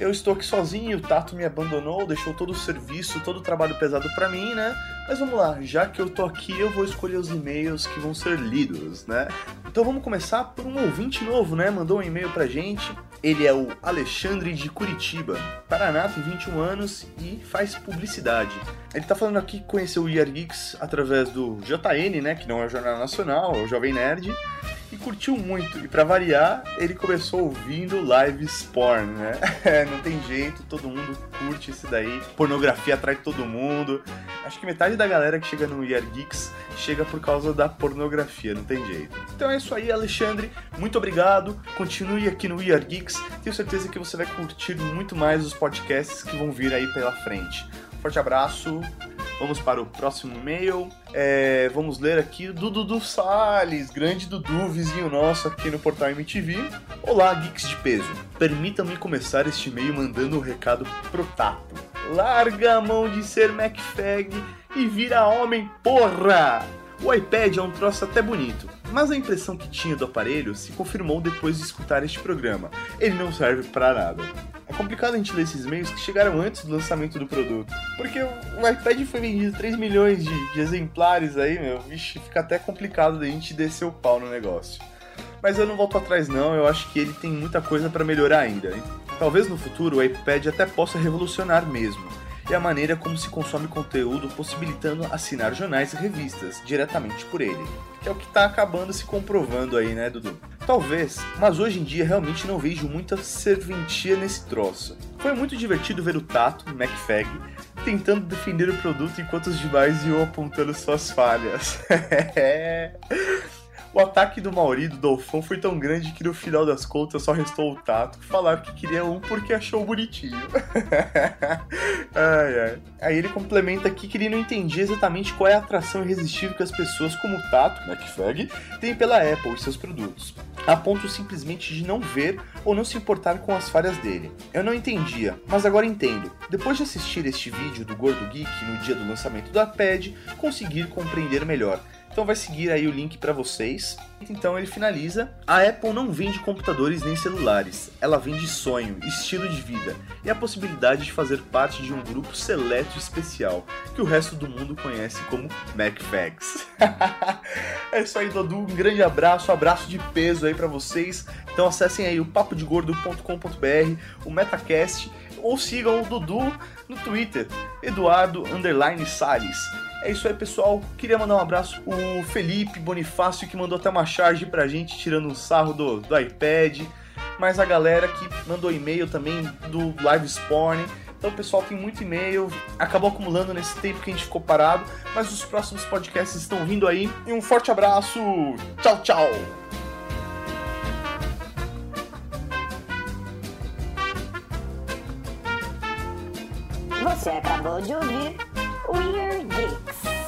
D: Eu estou aqui sozinho, o Tato me abandonou, deixou todo o serviço, todo o trabalho pesado pra mim, né? Mas vamos lá, já que eu tô aqui, eu vou escolher os e-mails que vão ser lidos, né? Então vamos começar por um ouvinte novo, né? Mandou um e-mail pra gente. Ele é o Alexandre de Curitiba, Paraná, tem 21 anos e faz publicidade. Ele tá falando aqui que conheceu o Year Geeks através do JN, né? Que não é o Jornal Nacional, é o Jovem Nerd e curtiu muito. E pra variar, ele começou ouvindo live porn, né? É, não tem jeito, todo mundo curte isso daí. Pornografia atrai todo mundo. Acho que metade da galera que chega no Year Geeks chega por causa da pornografia, não tem jeito. Então é isso aí, Alexandre. Muito obrigado. Continue aqui no Year Geeks. Tenho certeza que você vai curtir muito mais os podcasts que vão vir aí pela frente. Forte abraço. Vamos para o próximo e-mail. É, vamos ler aqui do Dudu Salles, grande Dudu, vizinho nosso aqui no portal MTV. Olá, geeks de peso. Permitam-me começar este e-mail mandando um recado pro Tato. Larga a mão de ser MacFag e vira homem, porra! O iPad é um troço até bonito, mas a impressão que tinha do aparelho se confirmou depois de escutar este programa. Ele não serve para nada. É complicado a gente ler esses e-mails que chegaram antes do lançamento do produto. Porque o iPad foi vendido 3 milhões de, de exemplares aí, meu. Vixe, fica até complicado da gente descer o pau no negócio. Mas eu não volto atrás não, eu acho que ele tem muita coisa para melhorar ainda. hein? Talvez no futuro o iPad até possa revolucionar mesmo. E a maneira como se consome conteúdo, possibilitando assinar jornais e revistas diretamente por ele. Que é o que tá acabando se comprovando aí, né, Dudu? Talvez, mas hoje em dia realmente não vejo muita serventia nesse troço. Foi muito divertido ver o Tato, McFag, tentando defender o produto enquanto os demais iam apontando suas falhas. O ataque do Mauri do Dolfão foi tão grande que no final das contas só restou o Tato falar que queria um porque achou bonitinho. ai, ai. Aí ele complementa aqui que ele não entendia exatamente qual é a atração irresistível que as pessoas como o Tato, McFag, têm pela Apple e seus produtos. A ponto simplesmente de não ver ou não se importar com as falhas dele. Eu não entendia, mas agora entendo. Depois de assistir este vídeo do Gordo Geek no dia do lançamento do iPad, conseguir compreender melhor. Então vai seguir aí o link para vocês. Então ele finaliza: A Apple não vende computadores nem celulares, ela vende sonho, estilo de vida e a possibilidade de fazer parte de um grupo seleto especial que o resto do mundo conhece como MacFags. é isso aí, Dodu. Um grande abraço, um abraço de peso aí para vocês. Então acessem aí o papodegordo.com.br, o Metacast ou sigam o Dudu no Twitter, Eduardo Salles. É isso aí, pessoal. Queria mandar um abraço o Felipe Bonifácio, que mandou até uma charge pra gente, tirando um sarro do, do iPad. Mas a galera que mandou e-mail também do Live Spawn. Então, pessoal tem muito e-mail, acabou acumulando nesse tempo que a gente ficou parado. Mas os próximos podcasts estão vindo aí. E um forte abraço. Tchau, tchau.
A: Você acabou de ouvir Weird Geeks.